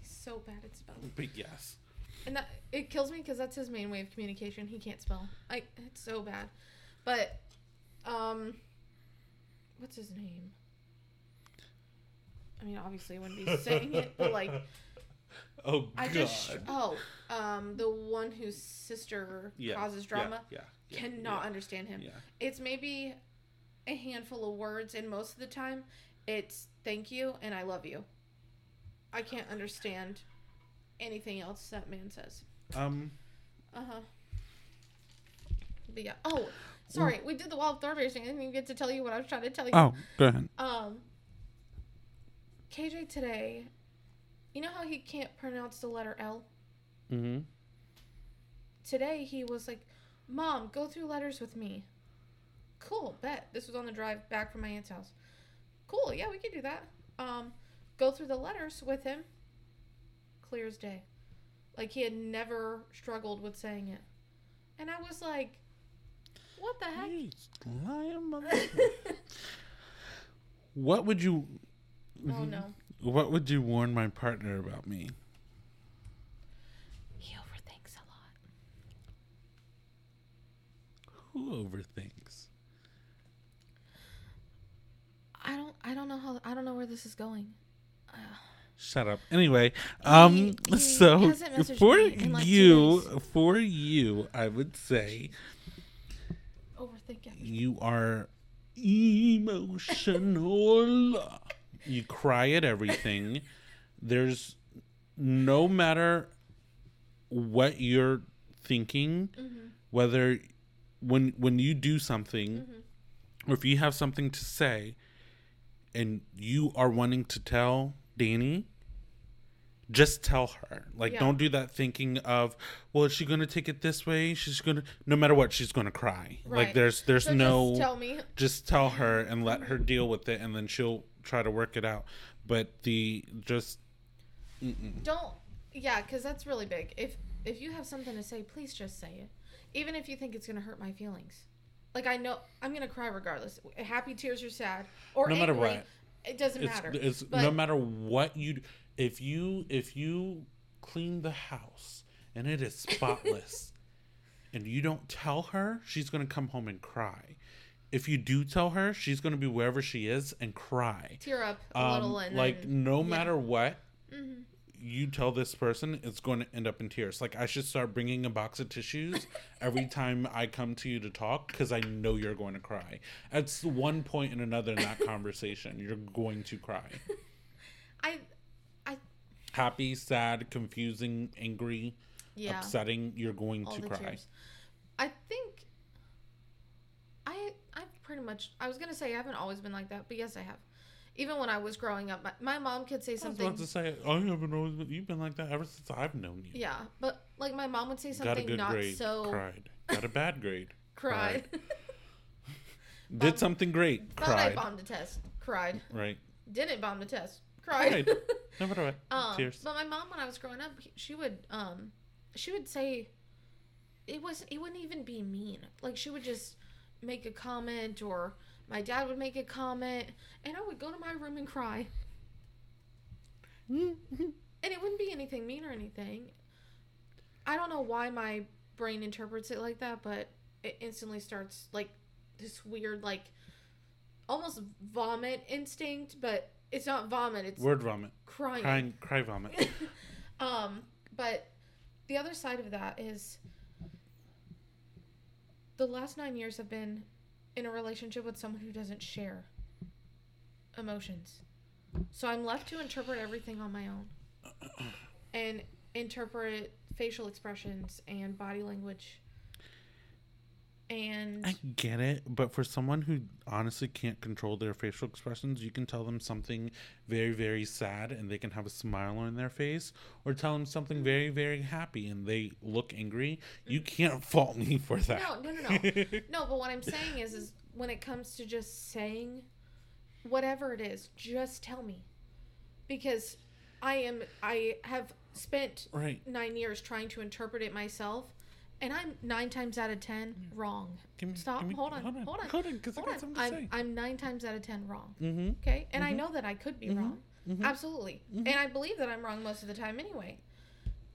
he's so bad at spelling. but yes. And that it kills me because that's his main way of communication. He can't spell. I it's so bad. But um what's his name? I mean, obviously I wouldn't be saying it, but like Oh I just oh, um the one whose sister yeah. causes drama Yeah. yeah, cannot understand him. Yeah. It's maybe a handful of words and most of the time it's thank you and I love you. I can't understand anything else that man says. Um. Uh huh. But yeah. Oh, sorry. We did the wild thorn racing. I didn't even get to tell you what I was trying to tell you. Oh, go ahead. Um. KJ today, you know how he can't pronounce the letter L. Mm-hmm. Today he was like, "Mom, go through letters with me." Cool. Bet. This was on the drive back from my aunt's house. Cool. Yeah, we can do that. Um, go through the letters with him. Clear as day. Like he had never struggled with saying it. And I was like, "What the heck?" what would you? Oh no. What would you warn my partner about me? He overthinks a lot. Who overthinks? I don't. I don't know how. I don't know where this is going. Shut up. Anyway, um, He- he so for like, you, for you, I would say Overthinking. you are emotional. you cry at everything. There's no matter what you're thinking, Mm-hmm. whether when when you do something Mm-hmm. or if you have something to say and you are wanting to tell Dani, just tell her. Like Yeah. don't do that thinking of, well, is she gonna take it this way? She's gonna no matter what, she's gonna cry. Like there's there's So no just tell me. just tell her and let her deal with it and then she'll try to work it out. But the just Don't. Yeah, because that's really big. If if you have something to say, please just say it, even if you think it's gonna hurt my feelings. Like I know I'm gonna cry regardless. Happy tears or sad or No matter angry, what. It doesn't it's, matter. it's But- no matter what you if you if you clean the house and it is spotless and you don't tell her she's going to come home and cry if you do tell her she's going to be wherever she is and cry tear up a um, little and like then, no yeah. matter what Mhm. you tell this person it's going to end up in tears like i should start bringing a box of tissues every time i come to you to talk because i know you're going to cry at one point and another in that conversation you're going to cry I I happy, sad, confusing, angry, yeah. upsetting, you're going all to cry. tears. I think I pretty much I was gonna say I haven't always been like that, but yes I have. Even when I was growing up, my, my mom could say I was something. about to say, I haven't always been, you've been like that ever since I've known you. Yeah, but like my mom would say something Got a something good not grade, so cried. Got a bad grade, cried. Did something great, Thought I bombed the test, cried. Right. Didn't bomb the test, cried. Cried. No matter what. um, Tears. but my mom, when I was growing up, she would um, she would say, it was it wouldn't even be mean. Like she would just make a comment, or my dad would make a comment, and I would go to my room and cry. and it wouldn't be anything mean or anything. I don't know why my brain interprets it like that, but it instantly starts like this weird, like almost vomit instinct, but it's not vomit, it's Word vomit. crying. Crying, cry vomit. um, but the other side of that is the last nine years have been in a relationship with someone who doesn't share emotions. So I'm left to interpret everything on my own and interpret facial expressions and body language. And I get it, but for someone who honestly can't control their facial expressions, you can tell them something very, very sad and they can have a smile on their face, or tell them something mm-hmm. very, very happy and they look angry. You mm-hmm. can't fault me for that. No, no, no, no. No, but what I'm saying is, is when it comes to just saying whatever it is, just tell me, because I am, I have spent Right. nine years trying to interpret it myself, and I'm nine times out of ten wrong. Give me, Stop. give me- Hold on. Hold on. Hold on. Hold on. Because I got something to I'm, say. I'm nine times out of ten wrong. mm-hmm. Okay, and I Mhm. know that I could be Mhm. wrong. Mhm. Absolutely, Mhm. and I believe that I'm wrong most of the time anyway.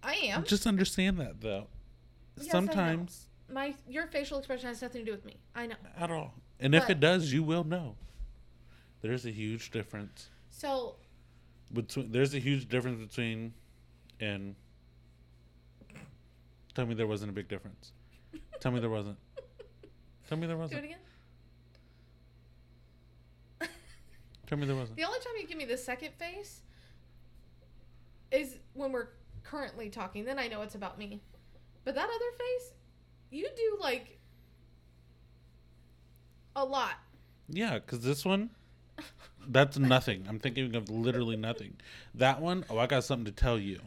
I am. Just understand that though. Yes, I. Sometimes My your facial expression has nothing to do with me. I know. at all. And if it does, you will know. There's a huge difference So between. There's a huge difference between, and. Tell me there wasn't a big difference. Tell me there wasn't. Tell me there wasn't. do it again. Tell me there wasn't. The only time you give me the second face is when we're currently talking. Then I know it's about me. But that other face, you do like a lot. Yeah, because this one, that's nothing. I'm thinking of literally nothing. That one, oh, I got something to tell you.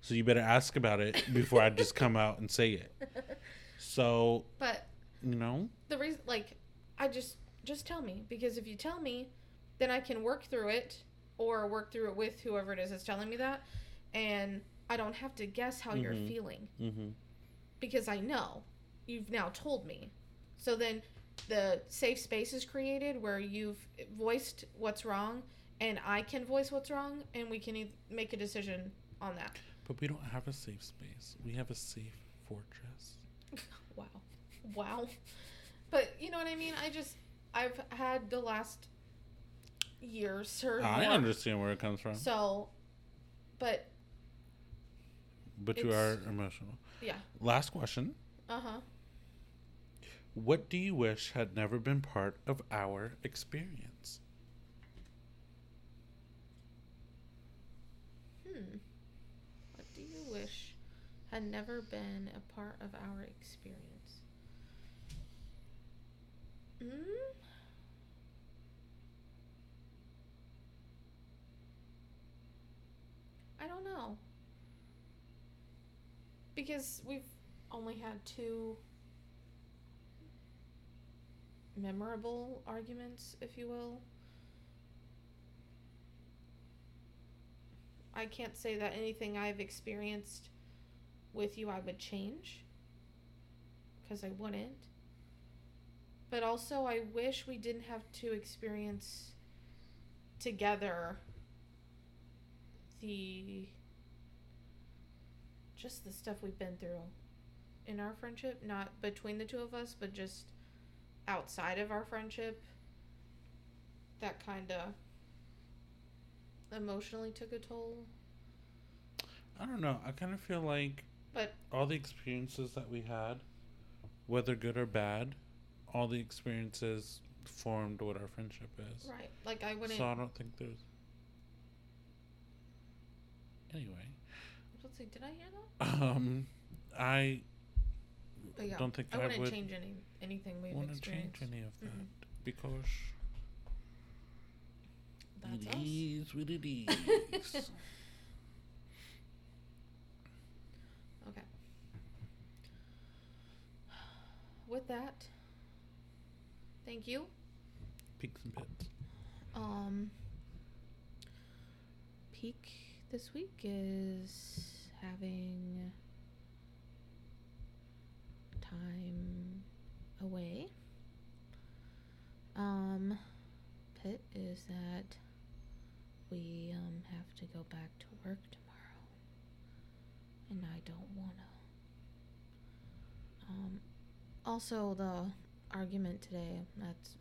So you better ask about it before I just come out and say it. So, But you know, the reason, like, I just just tell me because if you tell me, then I can work through it or work through it with whoever it is that's telling me that, and I don't have to guess how you're Mhm. feeling. hmm because I know you've now told me. So then the safe space is created where you've voiced what's wrong and I can voice what's wrong and we can e- make a decision on that. But we don't have a safe space. We have a safe fortress. Wow. Wow. But you know what I mean? I just I've had the last years or I more. understand where it comes from, So but but you are emotional. yeah. Last question. Uh-huh. What do you wish had never been part of our experience? Hmm. What do you wish had never been a part of our experience? Hmm. I don't know. Because we've only had two memorable arguments, if you will. I can't say that anything I've experienced with you I would change because I wouldn't. But also, I wish we didn't have to experience together the just the stuff we've been through in our friendship, not between the two of us, but just outside of our friendship. That kind of emotionally took a toll. I don't know. I kind of feel like But all the experiences that we had, whether good or bad, all the experiences formed what our friendship is. right, like I wouldn't. So I don't think there's. Anyway, Let's see, did I hear that? um, I yeah, don't think I I, wouldn't would change any anything we've want to change experienced. any of that Mm-mm. because That's it us. is what it is. Okay. With that, thank you. Peaks and pits. Um, peak this week is having time away. Um, pit is that we um have to go back to work tomorrow, and I don't wanna. Um, also the argument today that's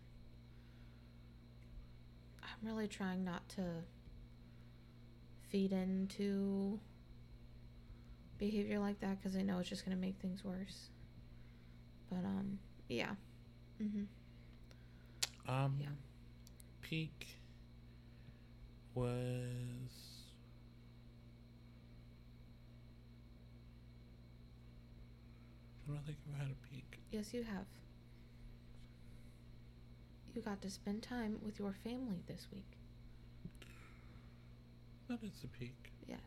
I'm really trying not to feed into behavior like that because I know it's just gonna make things worse. But um, yeah. Mm-hmm. Um, Yeah. peak was. I don't think I've had a peak. Yes, you have. You got to spend time with your family this week. That is a peak. Yes,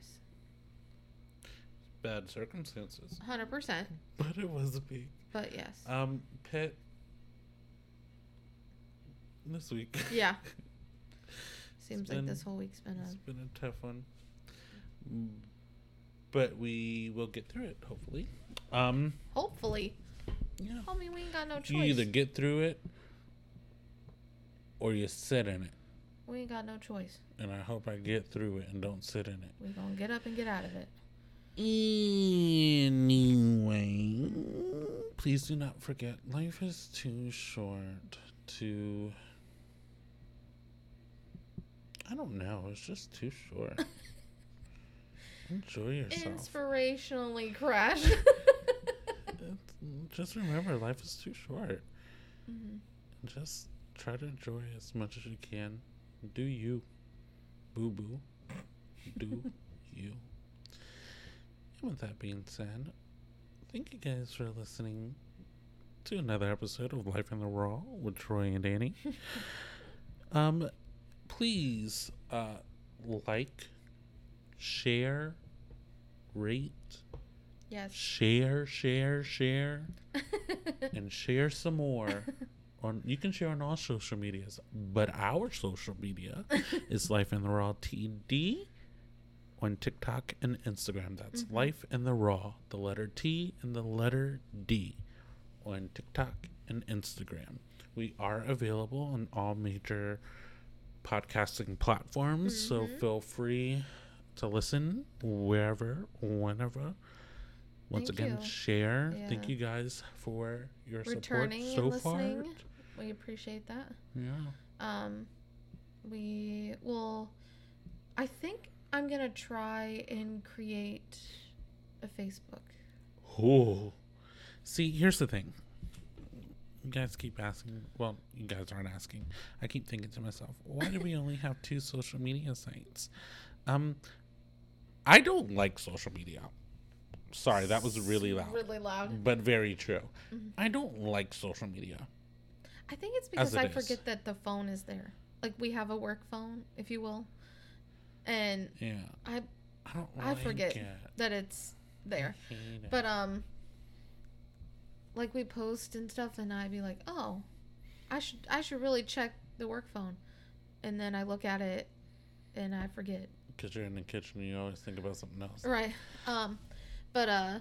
Bad circumstances, hundred percent. but it was a peak. But yes, Um, Pit. This week. yeah. Seems like this whole week's been It's a been a tough one. Mm, but we will get through it hopefully. Um, Hopefully. Yeah. I mean, we ain't got no choice. You either get through it or you sit in it. We ain't got no choice. And I hope I get through it and don't sit in it. We gonna get up and get out of it. Anyway, please do not forget life is too short to. I don't know. It's just too short. Enjoy yourself. Inspirationally crash. Just remember, life is too short. Mhm. Just try to enjoy as much as you can. Do you. Boo boo. Do you. And with that being said, thank you guys for listening to another episode of Life in the Raw with Troy and Dani. um, please uh, like, share, rate, yes. share, share, share, and share some more. On you can share on all social medias, but our social media is Life in the Raw TD on TikTok and Instagram. That's Mhm. Life in the Raw, the letter T and the letter D on TikTok and Instagram. We are available on all major podcasting platforms, so Mhm. feel free to listen wherever, whenever. Once Thank again, you. share. Thank you guys for your Returning support so far. We appreciate that. Yeah. Um, we will. I think I'm gonna try and create a Facebook. Oh. See, here's the thing. You guys keep asking. Well, you guys aren't asking. I keep thinking to myself, why do we only have two social media sites? Um, I don't like social media. Sorry, that was really loud, Really loud. but very true. Mhm. I don't like social media. I think it's because I it is. forget that the phone is there. Like we have a work phone, if you will, and Yeah, I I don't. I forget it. that it's there. It. But um, like we post and stuff, and I'd be like, oh, I should I should really check the work phone, and then I look at it, and I forget. because you're in the kitchen, you always think about something else. Right. Um, but uh,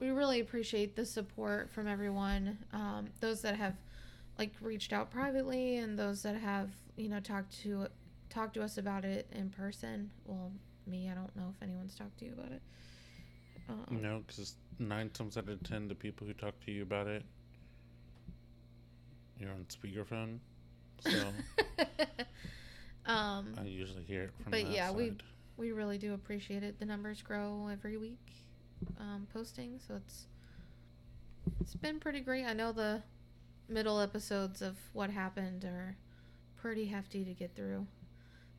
we really appreciate the support from everyone. Um, those that have like reached out privately, and those that have you know talked to talked to us about it in person. Well, me, I don't know if anyone's talked to you about it. Um, No, because nine times out of ten, the people who talk to you about it, you're on speakerphone. So um, I usually hear it from But yeah, we- we really do appreciate it. The numbers grow every week, um, posting, so it's it's been pretty great. I know the middle episodes of what happened are pretty hefty to get through.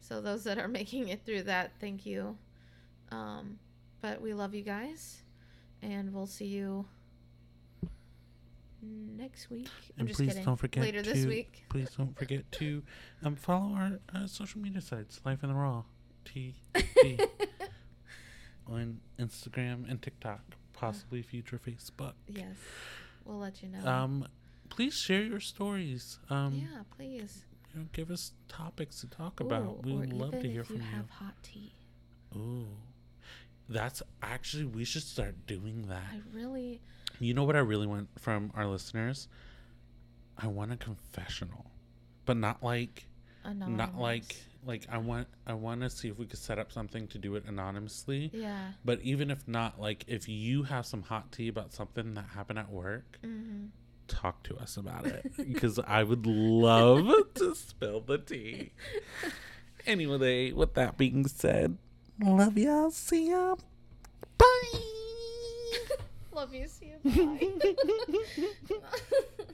So those that are making it through that, thank you. Um, but we love you guys, and we'll see you next week. I'm And just please kidding. don't forget Later this to- week. Please don't forget to um, follow our uh, social media sites, Life in the Raw, T on Instagram and TikTok, possibly future Facebook. yes, we'll let you know. Um, please share your stories. Um, yeah, please. you know, give us topics to talk about. We would love to hear from you you. have hot tea. Ooh, that's actually we should start doing that. I really You know what I really want from our listeners? I want a confessional, but not like anonymous. not like like I want I want to see if we could set up something to do it anonymously. yeah. But even if not, like if you have some hot tea about something that happened at work, Mm-hmm. talk to us about it because I would love to spill the tea. Anyway, with that being said, love y'all. See ya. Bye. Love you. See you. Bye.